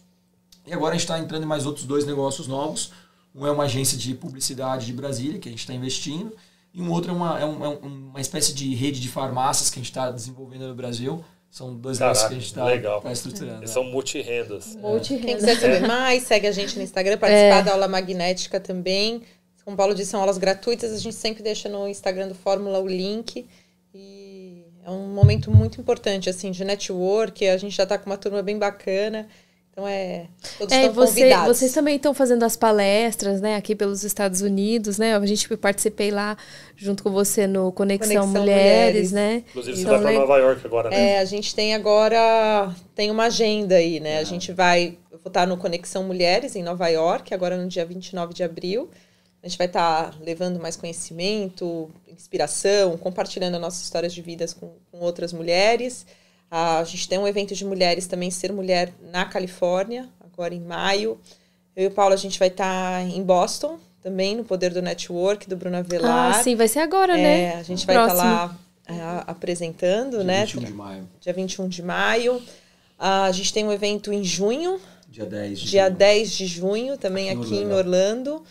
E agora a gente está entrando em mais outros dois negócios novos. Um é uma agência de publicidade de Brasília, que a gente está investindo, e um outro é uma, é, um, é uma espécie de rede de farmácias que a gente está desenvolvendo no Brasil. São dois negócios que a gente está tá estruturando. É. São multi-rendas. Multi Quem quiser saber mais, segue a gente no Instagram, participar é. da aula magnética também. Como o Paulo disse, são aulas gratuitas, a gente sempre deixa no Instagram do Fórmula o link. E é um momento muito importante, assim, de network. A gente já está com uma turma bem bacana. Então é. Todos é, estão você, convidados. Vocês também estão fazendo as palestras, né, aqui pelos Estados Unidos, né? A gente participei lá junto com você no Conexão, Conexão Mulheres, Mulheres, né? Inclusive, então, você vai para Nova York agora, né? É, a gente tem agora. Tem uma agenda aí, né? É. A gente vai. Eu vou estar no Conexão Mulheres em Nova York, agora no dia 29 de abril. A gente vai estar tá levando mais conhecimento, inspiração, compartilhando nossas histórias de vidas com, com outras mulheres. a gente tem um evento de mulheres também, Ser Mulher na Califórnia, agora em maio. Eu e o Paulo, a gente vai estar tá em Boston, também, no Poder do Network, do Bruno Avelar. Ah, sim, vai ser agora, é, né? A gente vai estar tá lá é, apresentando, Dia né? 21 de maio. Dia 21 de maio. a gente tem um evento em junho. Dia 10 de Dia junho. 10 de junho, também aqui, aqui em Orlando no,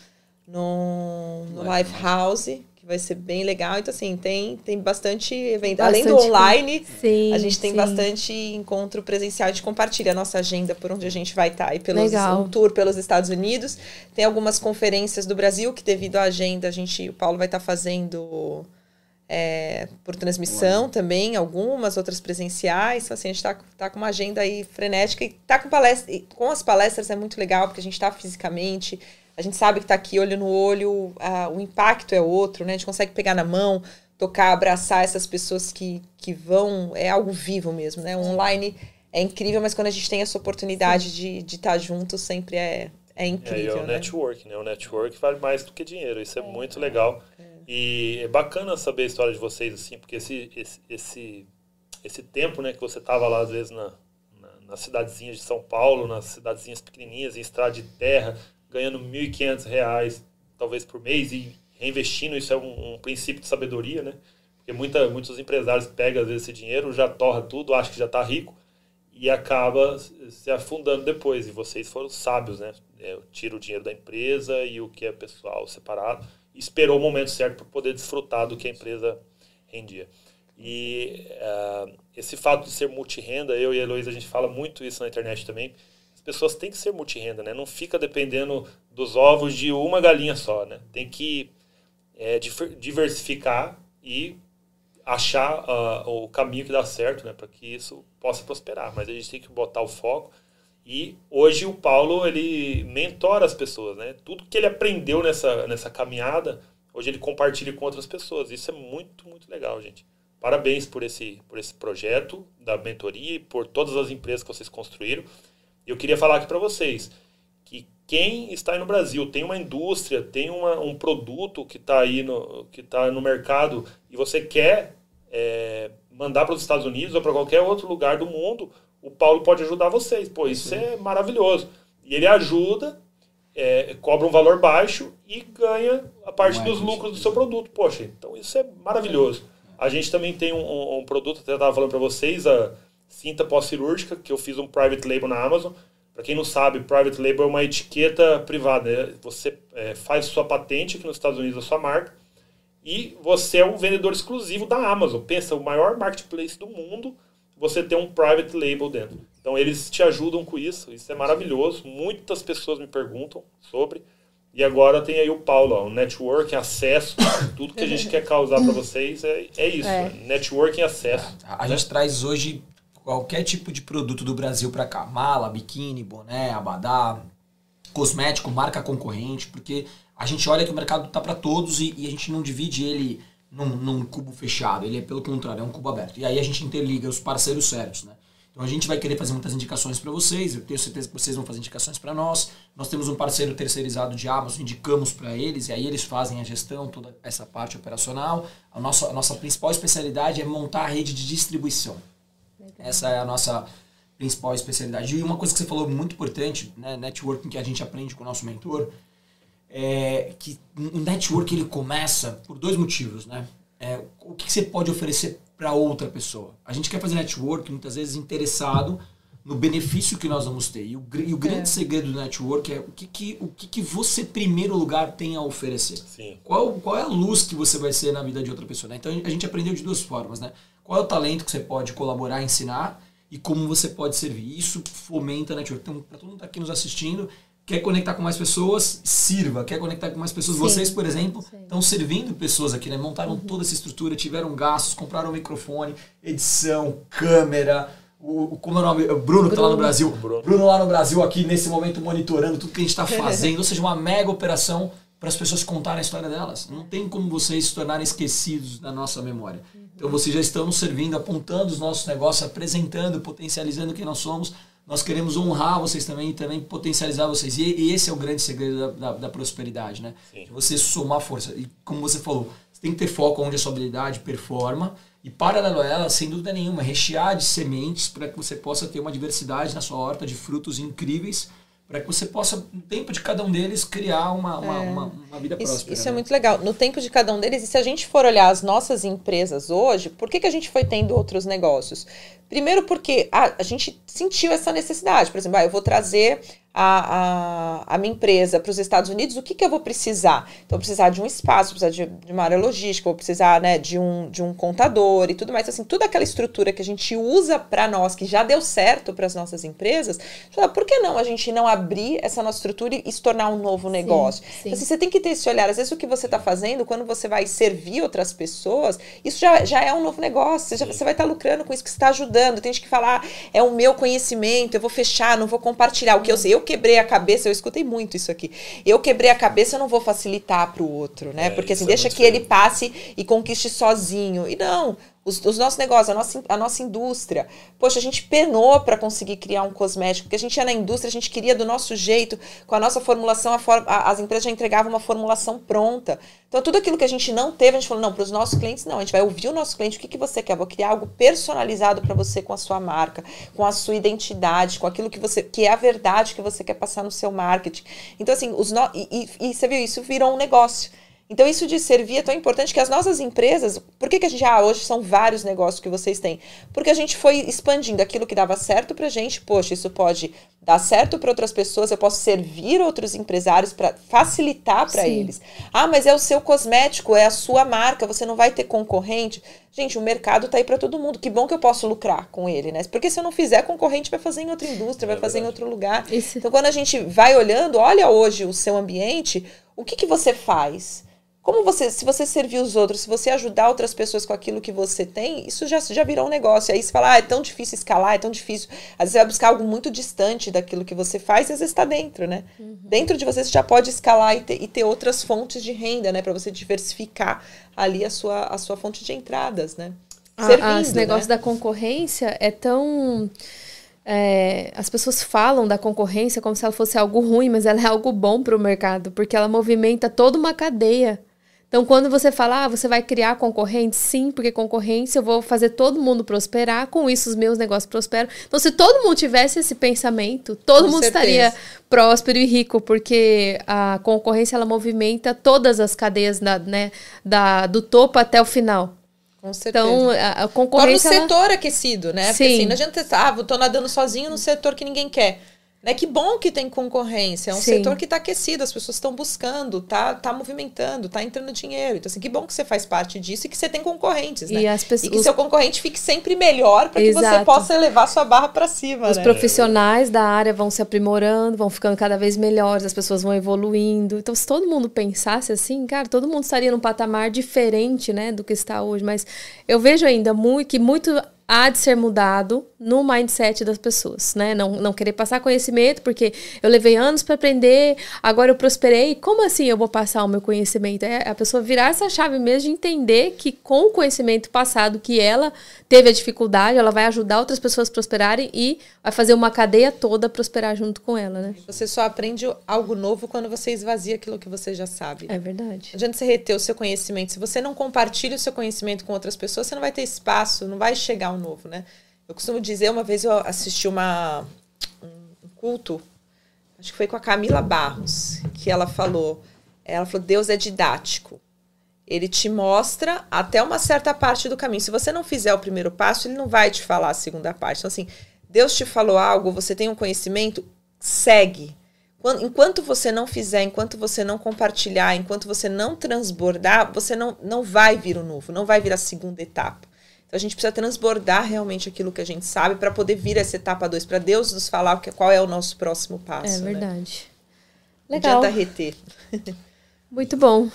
no Live House, que vai ser bem legal. Então, assim, tem, tem bastante evento. Bastante Além do online, sim, a gente tem sim. bastante encontro presencial. A gente compartilha a nossa agenda por onde a gente vai estar. Tá, e pelos, legal. um tour pelos Estados Unidos. Tem algumas conferências do Brasil que, devido à agenda, a gente, o Paulo vai estar tá fazendo... É, por transmissão Uau. também, algumas outras presenciais. Então, assim, a gente está tá com uma agenda aí frenética e tá com palestra, com as palestras é muito legal, porque a gente está fisicamente, a gente sabe que está aqui olho no olho, a, o impacto é outro, né? A gente consegue pegar na mão, tocar, abraçar essas pessoas que, que vão. É algo vivo mesmo, né? O online é incrível, mas quando a gente tem essa oportunidade Sim. de estar tá junto, sempre é, é incrível. É, é o né? network, né? O network vale mais do que dinheiro. Isso é, é muito legal. É. E é bacana saber a história de vocês, assim, porque esse, esse, esse, esse tempo, né, que você tava lá, às vezes, na, na, nas cidadezinhas de São Paulo, nas cidadezinhas pequenininhas, em estrada de terra, ganhando R$ 1.500, talvez por mês, e reinvestindo, isso é um, um, princípio de sabedoria, né? Porque muita, muitos empresários pegam, às vezes, esse dinheiro, já torra tudo, acha que já está rico, e acaba se afundando depois. E vocês foram sábios, né? É, tira o dinheiro da empresa e o que é pessoal separado. Esperou o momento certo para poder desfrutar do que a empresa rendia. E uh, esse fato de ser multirrenda, eu e a Heloísa, a gente fala muito isso na internet também, pessoas têm que ser multirrenda, né? Não fica dependendo dos ovos de uma galinha só, né? Tem que é, diversificar e achar uh, o caminho que dá certo, né? Para que isso possa prosperar. Mas a gente tem que botar o foco. E hoje o Paulo, ele mentora as pessoas, né? Tudo que ele aprendeu nessa, nessa caminhada, hoje ele compartilha com outras pessoas. Isso é muito, muito legal, gente. Parabéns por esse, por esse projeto da mentoria e por todas as empresas que vocês construíram. Eu queria falar aqui para vocês que quem está aí no Brasil tem uma indústria, tem uma, um produto que está aí no, que tá no mercado e você quer é, mandar para os Estados Unidos ou para qualquer outro lugar do mundo, o Paulo pode ajudar vocês. Pô, isso Sim. é maravilhoso. E ele ajuda, é, cobra um valor baixo e ganha a parte dos lucros do seu produto. Poxa, então isso é maravilhoso. A gente também tem um, um produto, até estava falando para vocês, a, cinta pós-cirúrgica, que eu fiz um private label na Amazon. Para quem não sabe, private label é uma etiqueta privada. Né? Você é, faz sua patente aqui nos Estados Unidos, a sua marca, e você é um vendedor exclusivo da Amazon. Pensa, o maior marketplace do mundo, você tem um private label dentro. Então eles te ajudam com isso, isso é maravilhoso. Muitas pessoas me perguntam sobre. E agora tem aí o Paulo, ó, o networking, acesso, tudo que a gente quer causar para vocês é, é isso, é. networking acesso. A gente traz hoje qualquer tipo de produto do Brasil para cá. Mala, biquíni, boné, abadá, cosmético, marca concorrente, porque a gente olha que o mercado tá para todos e, e, a gente não divide ele num, num, cubo fechado, ele é pelo contrário, é um cubo aberto. E aí a gente interliga os parceiros certos, né? Então a gente vai querer fazer muitas indicações para vocês, eu tenho certeza que vocês vão fazer indicações para nós. Nós temos um parceiro terceirizado de Amazon, indicamos para eles, e aí eles fazem a gestão, toda essa parte operacional. A nossa, a nossa principal especialidade é montar a rede de distribuição. Essa é a nossa principal especialidade. E uma coisa que você falou muito importante, né, networking que a gente aprende com o nosso mentor, é que o network ele começa por dois motivos, né? é, o que, você pode oferecer para outra pessoa. A gente quer fazer network muitas vezes interessado no benefício que nós vamos ter. E o, e o grande é. segredo do network é o que, que, o que, que você, em primeiro lugar, tem a oferecer. Sim. Qual, qual é a luz que você vai ser na vida de outra pessoa. Né? Então a gente aprendeu de duas formas. Né? Qual é o talento que você pode colaborar, ensinar e como você pode servir. Isso fomenta a network. Então, para todo mundo que está aqui nos assistindo, quer conectar com mais pessoas, sirva. Quer conectar com mais pessoas. Sim. Vocês, por exemplo, estão servindo pessoas aqui, né? Montaram uhum. toda essa estrutura, tiveram gastos, compraram um microfone, edição, câmera. O, como é o nome? O Bruno, que está lá no Brasil. Bruno. Bruno lá no Brasil, aqui nesse momento, monitorando tudo que a gente está fazendo. Ou seja, uma mega operação para as pessoas contarem a história delas. Não tem como vocês se tornarem esquecidos da nossa memória. Então, vocês já estão nos servindo, apontando os nossos negócios, apresentando, potencializando quem nós somos nós queremos honrar vocês também e também potencializar vocês. E, e esse é o grande segredo da, da, da prosperidade, né? Sim. Você somar força. E como você falou, você tem que ter foco onde a sua habilidade performa. E paralelo a ela, sem dúvida nenhuma, rechear de sementes para que você possa ter uma diversidade na sua horta de frutos incríveis para que você possa, no tempo de cada um deles, criar uma, uma, é. uma, uma, vida isso, próspera. Isso é né? é muito legal. No tempo de cada um deles, e se a gente for olhar as nossas empresas hoje, por que, que a gente foi tendo outros negócios? Primeiro porque a, a gente sentiu essa necessidade. Por exemplo, ah, eu vou trazer a, a, a minha empresa para os Estados Unidos, o que, que eu vou precisar? Então, eu vou precisar de um espaço, vou precisar de, de, uma área logística, vou precisar né, de, um, de um contador e tudo mais. Assim, toda aquela estrutura que a gente usa para nós, que já deu certo para as nossas empresas, fala, por que não a gente não abrir essa nossa estrutura e se tornar um novo negócio? Sim, sim. Então, assim, você tem que ter esse olhar. Às vezes, o que você está fazendo, quando você vai servir outras pessoas, isso já, já é um novo negócio. Você, já, você vai estar tá lucrando com isso que você está ajudando. Tem gente que fala, ah, é o meu conhecimento, eu vou fechar, não vou compartilhar. O que eu sei, eu quebrei a cabeça, eu escutei muito isso aqui. Eu quebrei a cabeça, eu não vou facilitar para o outro, né? É, Porque assim, é deixa é que ele passe e conquiste sozinho. E não, os, os, nossos negócios, a nossa, a nossa indústria. Poxa, a gente penou para conseguir criar um cosmético, porque a gente ia na indústria, a gente queria do nosso jeito, com a nossa formulação, a for, a, as empresas já entregavam uma formulação pronta. Então, tudo aquilo que a gente não teve, a gente falou, não, para os nossos clientes, não, a gente vai ouvir o nosso cliente, o que, que você quer? Vou criar algo personalizado para você com a sua marca, com a sua identidade, com aquilo que você, que é a verdade que você quer passar no seu marketing. Então, assim, os no, e, e, e você viu, isso virou um negócio. Então, isso de servir é tão importante que as nossas empresas. Por que, que a gente. Ah, hoje são vários negócios que vocês têm? Porque a gente foi expandindo aquilo que dava certo pra gente. Poxa, isso pode dar certo para outras pessoas, eu posso servir outros empresários para facilitar para eles. Ah, mas é o seu cosmético, é a sua marca, você não vai ter concorrente. Gente, o mercado tá aí para todo mundo. Que bom que eu posso lucrar com ele, né? Porque se eu não fizer, concorrente vai fazer em outra indústria, vai é fazer em outro lugar. Isso. Então, quando a gente vai olhando, olha hoje o seu ambiente, o que, que você faz? Como você, se você servir os outros, se você ajudar outras pessoas com aquilo que você tem, isso já, já virou um negócio. Aí você fala, ah, é tão difícil escalar, é tão difícil. Às vezes você vai buscar algo muito distante daquilo que você faz e às vezes está dentro, né? Uhum. Dentro de você você já pode escalar e ter, e ter outras fontes de renda, né? Para você diversificar ali a sua, a sua fonte de entradas, né? Servindo, ah, esse negócio né? da concorrência é tão. É, as pessoas falam da concorrência como se ela fosse algo ruim, mas ela é algo bom para o mercado, porque ela movimenta toda uma cadeia então, quando você fala, ah, você vai criar concorrentes, sim, porque concorrência eu vou fazer todo mundo prosperar, com isso os meus negócios prosperam. Então, se todo mundo tivesse esse pensamento, todo com mundo certeza. estaria próspero e rico, porque a concorrência ela movimenta todas as cadeias da, né, da, do topo até o final. Com certeza. Então, a, a concorrência. Torna o setor ela... aquecido, né? Sim. Porque assim, não adianta, ah, tô nadando sozinho no setor que ninguém quer. Né? Que bom que tem concorrência. É um Sim. setor que está aquecido, as pessoas estão buscando, tá, tá movimentando, tá entrando dinheiro. Então, assim, que bom que você faz parte disso e que você tem concorrentes, né? E, as pessoas, e que os... seu concorrente fique sempre melhor para que você possa elevar sua barra para cima. Os né? profissionais da área vão se aprimorando, vão ficando cada vez melhores, as pessoas vão evoluindo. Então, se todo mundo pensasse assim, cara, todo mundo estaria num patamar diferente, né, do que está hoje. Mas eu vejo ainda muito que muito há de ser mudado no mindset das pessoas, né? Não, não querer passar conhecimento, porque eu levei anos para aprender, agora eu prosperei. Como assim eu vou passar o meu conhecimento? É a pessoa virar essa chave mesmo de entender que com o conhecimento passado que ela teve a dificuldade, ela vai ajudar outras pessoas a prosperarem e vai fazer uma cadeia toda prosperar junto com ela, né? Você só aprende algo novo quando você esvazia aquilo que você já sabe. É verdade. Não adianta você reter o seu conhecimento. Se você não compartilha o seu conhecimento com outras pessoas, você não vai ter espaço, não vai chegar ao novo, né? Eu costumo dizer, uma vez eu assisti uma, um culto, acho que foi com a Camila Barros, que ela falou, ela falou, Deus é didático. Ele te mostra até uma certa parte do caminho. Se você não fizer o primeiro passo, ele não vai te falar a segunda parte. Então, assim, Deus te falou algo, você tem um conhecimento, segue. Enquanto você não fizer, enquanto você não compartilhar, enquanto você não transbordar, você não, não vai vir o novo, não vai vir a segunda etapa. Então a gente precisa transbordar realmente aquilo que a gente sabe para poder vir essa etapa 2, para Deus nos falar qual é o nosso próximo passo. É né? verdade. Né? Legal. Não adianta reter. Muito bom.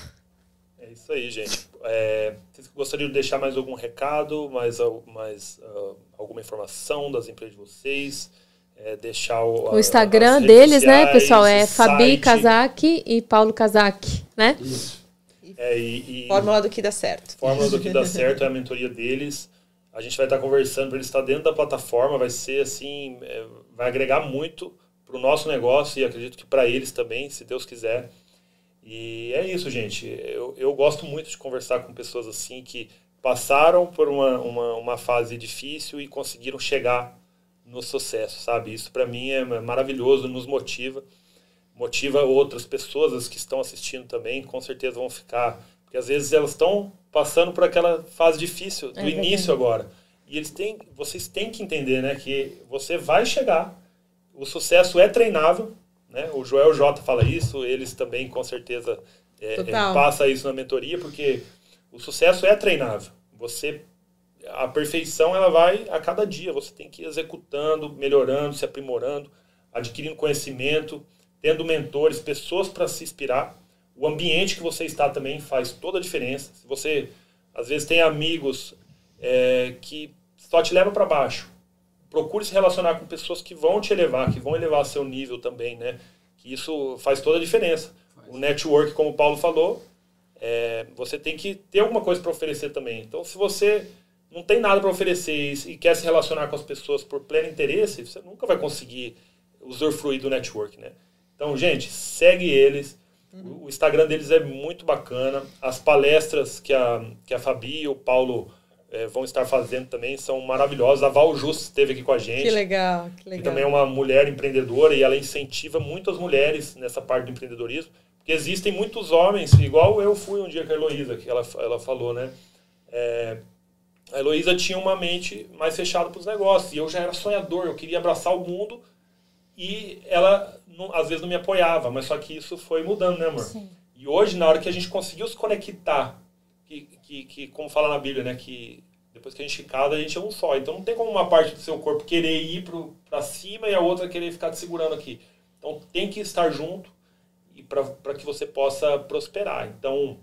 É isso aí, gente. É, vocês gostariam de deixar mais algum recado, mais, mais uh, alguma informação das empresas de vocês? É, deixar o, o Instagram deles, né, sociais, né, pessoal? É Fabi Kazak e Paulo Kazak, né? Isso. É, e, e, Fórmula do que dá certo. Fórmula do que dá certo é a mentoria deles. A gente vai estar conversando para eles estar dentro da plataforma, vai ser assim, é, vai agregar muito para o nosso negócio e acredito que para eles também, se Deus quiser. E é isso, gente. Eu, eu gosto muito de conversar com pessoas assim que passaram por uma, uma, uma fase difícil e conseguiram chegar no sucesso, sabe? Isso para mim é maravilhoso, nos motiva, motiva outras pessoas as que estão assistindo também, com certeza vão ficar, porque às vezes elas estão passando por aquela fase difícil do é início agora. E eles têm, vocês têm que entender, né, que você vai chegar. O sucesso é treinável, né? O Joel J fala isso, eles também com certeza é, é, passa isso na mentoria, porque o sucesso é treinável. Você a perfeição ela vai a cada dia. Você tem que ir executando, melhorando, se aprimorando, adquirindo conhecimento, tendo mentores, pessoas para se inspirar. O ambiente que você está também faz toda a diferença. Se você às vezes tem amigos é, que só te levam para baixo, procure se relacionar com pessoas que vão te elevar, que vão elevar seu nível também, né? Que isso faz toda a diferença. O network, como o Paulo falou, é, você tem que ter alguma coisa para oferecer também. Então, se você não tem nada para oferecer e quer se relacionar com as pessoas por pleno interesse, você nunca vai conseguir usufruir do network, né? Então, gente, segue eles. O Instagram deles é muito bacana. As palestras que a, que a Fabi e o Paulo é, vão estar fazendo também são maravilhosas. A Val Justo esteve aqui com a gente. Que legal, que legal. Que também é uma mulher empreendedora e ela incentiva muitas mulheres nessa parte do empreendedorismo. Porque existem muitos homens, igual eu fui um dia com a Heloísa, que ela, ela falou, né? É, a Heloísa tinha uma mente mais fechada para os negócios. E eu já era sonhador, eu queria abraçar o mundo. E ela, não, às vezes, não me apoiava. Mas só que isso foi mudando, né, amor? Sim. E hoje, na hora que a gente conseguiu se conectar, que, que, que como fala na Bíblia, né? Que depois que a gente casa, a gente é um só. Então não tem como uma parte do seu corpo querer ir para cima e a outra querer ficar te segurando aqui. Então tem que estar junto e para que você possa prosperar. Então,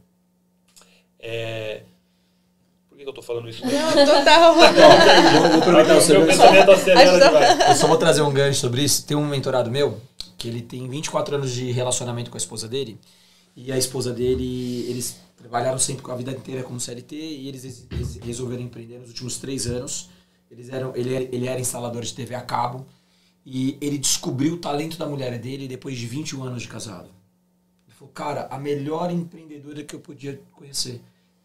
é, por que eu tô falando isso? Não, total. vou, vou aproveitar o seu pensamento Eu só vou trazer um gancho sobre isso. Tem um mentorado meu que ele tem 24 anos de relacionamento com a esposa dele. E a esposa dele, eles trabalharam sempre a vida inteira como CLT e eles, eles resolveram empreender nos últimos três anos. Eles eram, ele, ele era instalador de TV a cabo e ele descobriu o talento da mulher dele depois de 21 anos de casado. Ele falou, cara, a melhor empreendedora que eu podia conhecer.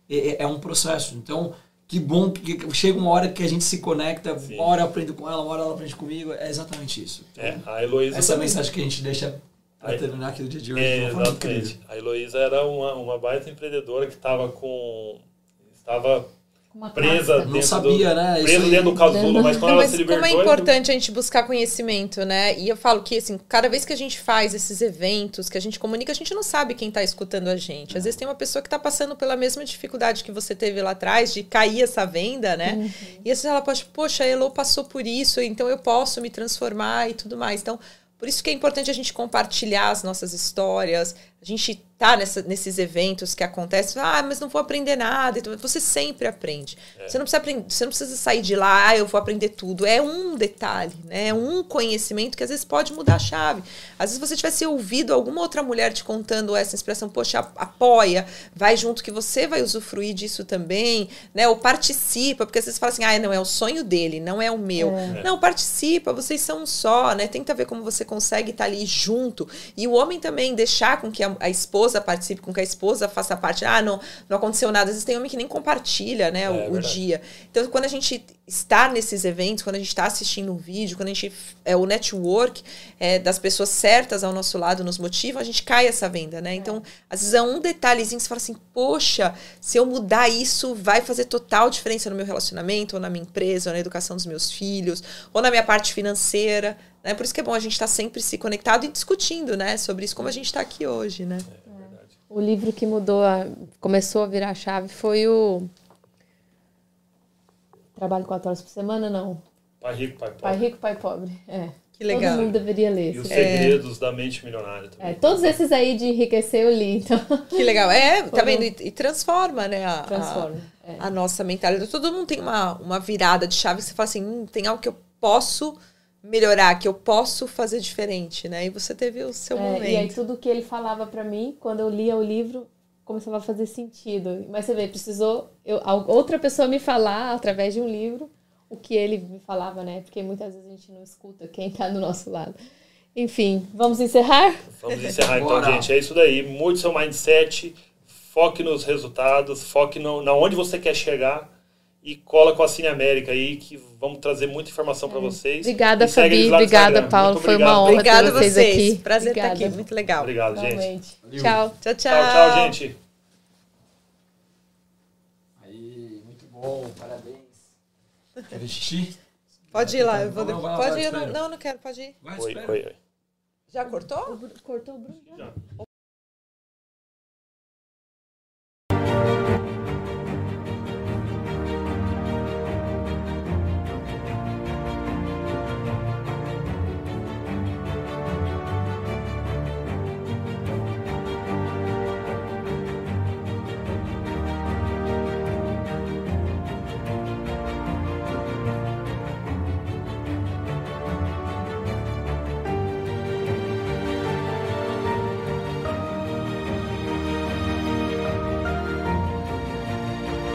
É, é, é, um processo. Então, que bom que chega uma hora que a gente se conecta, Sim. uma hora eu aprendo com ela, uma hora ela aprende comigo. É exatamente isso. É, a Heloísa essa também. mensagem que a gente deixa para terminar aqui o dia de hoje. É, exatamente. A Heloísa era uma, uma baita empreendedora que estava com. estava presa dentro não sabia, do, né? Presa dentro do casulo, mas quando mas ela se libertou... Como é importante a gente buscar conhecimento, né? E eu falo que, assim, cada vez que a gente faz esses eventos, que a gente comunica, a gente não sabe quem está escutando a gente. Às vezes tem uma pessoa que está passando pela mesma dificuldade que você teve lá atrás, de cair essa venda, né? Uhum. E às vezes ela pode, poxa, a Elo passou por isso, então eu posso me transformar e tudo mais. Então, por isso que é importante a gente compartilhar as nossas histórias, a gente tá nessa, nesses eventos que acontecem, ah, mas não vou aprender nada. Então, você sempre aprende. É. Você, não precisa aprender, você não precisa sair de lá, ah, eu vou aprender tudo. É um detalhe, né? É um conhecimento que às vezes pode mudar a chave. Às vezes você tivesse ouvido alguma outra mulher te contando essa expressão, poxa, apoia, vai junto que você vai usufruir disso também, né? Ou participa, porque às vezes fala assim, ah, não, é o sonho dele, não é o meu. É. Não, participa, vocês são um só, né? Tenta ver como você consegue estar ali junto. E o homem também deixar com que a a, a esposa participe, com que a esposa faça parte. Ah, não, não aconteceu nada. Às vezes tem homem que nem compartilha, né, É, o, o dia. Então, quando a gente está nesses eventos, quando a gente está assistindo um vídeo, quando a gente. É, o network é, das pessoas certas ao nosso lado nos motiva, a gente cai essa venda, né? Então, às vezes é um detalhezinho que você fala assim, poxa, se eu mudar isso, vai fazer total diferença no meu relacionamento, ou na minha empresa, ou na educação dos meus filhos, ou na minha parte financeira. Né? Por isso que é bom a gente estar sempre se conectado e discutindo, né? Sobre isso, como a gente está aqui hoje, né? O livro que mudou, a- começou a virar a chave foi o. Trabalho quatro horas por semana, não. Pai rico, pai Pai pobre. rico, pai pobre. É. Que legal. Todo mundo deveria ler. E os segredos da mente milionária também. É, todos esses aí de enriquecer eu li, então Que legal. É, tá vendo? E, e transforma, né? A, a- transforma. É. a nossa mentalidade. Todo mundo tem uma, uma virada de chave que você fala assim, hum, tem algo que eu posso melhorar, que eu posso fazer diferente, né? E você teve o seu É, momento. e aí tudo que ele falava pra mim, quando eu lia o livro, começava a fazer sentido. Mas você vê, precisou eu, outra pessoa me falar através de um livro o que ele me falava, né? Porque muitas vezes a gente não escuta quem tá do nosso lado. Enfim, vamos encerrar? Vamos encerrar então, Bora. gente. É isso daí. Mude seu mindset, foque nos resultados, foque no, na onde você quer chegar e cola com a Cine América aí, que vamos trazer muita informação para vocês. Obrigada, E Fabi. Obrigada. Paulo. Foi uma honra Obrigada ter a vocês vocês. aqui. Prazer Obrigada. estar aqui. Muito legal. Obrigado, gente. Realmente. Tchau. Tchau, tchau. Tchau, tchau, gente. Aí, muito bom, parabéns. Quer vestir? Pode ir lá. Eu vou Não, lá, Pode vai, ir. Não, não, não quero. Pode ir. Vai, Oi, oi, oi. Já cortou? Cortou o Bruno? Já.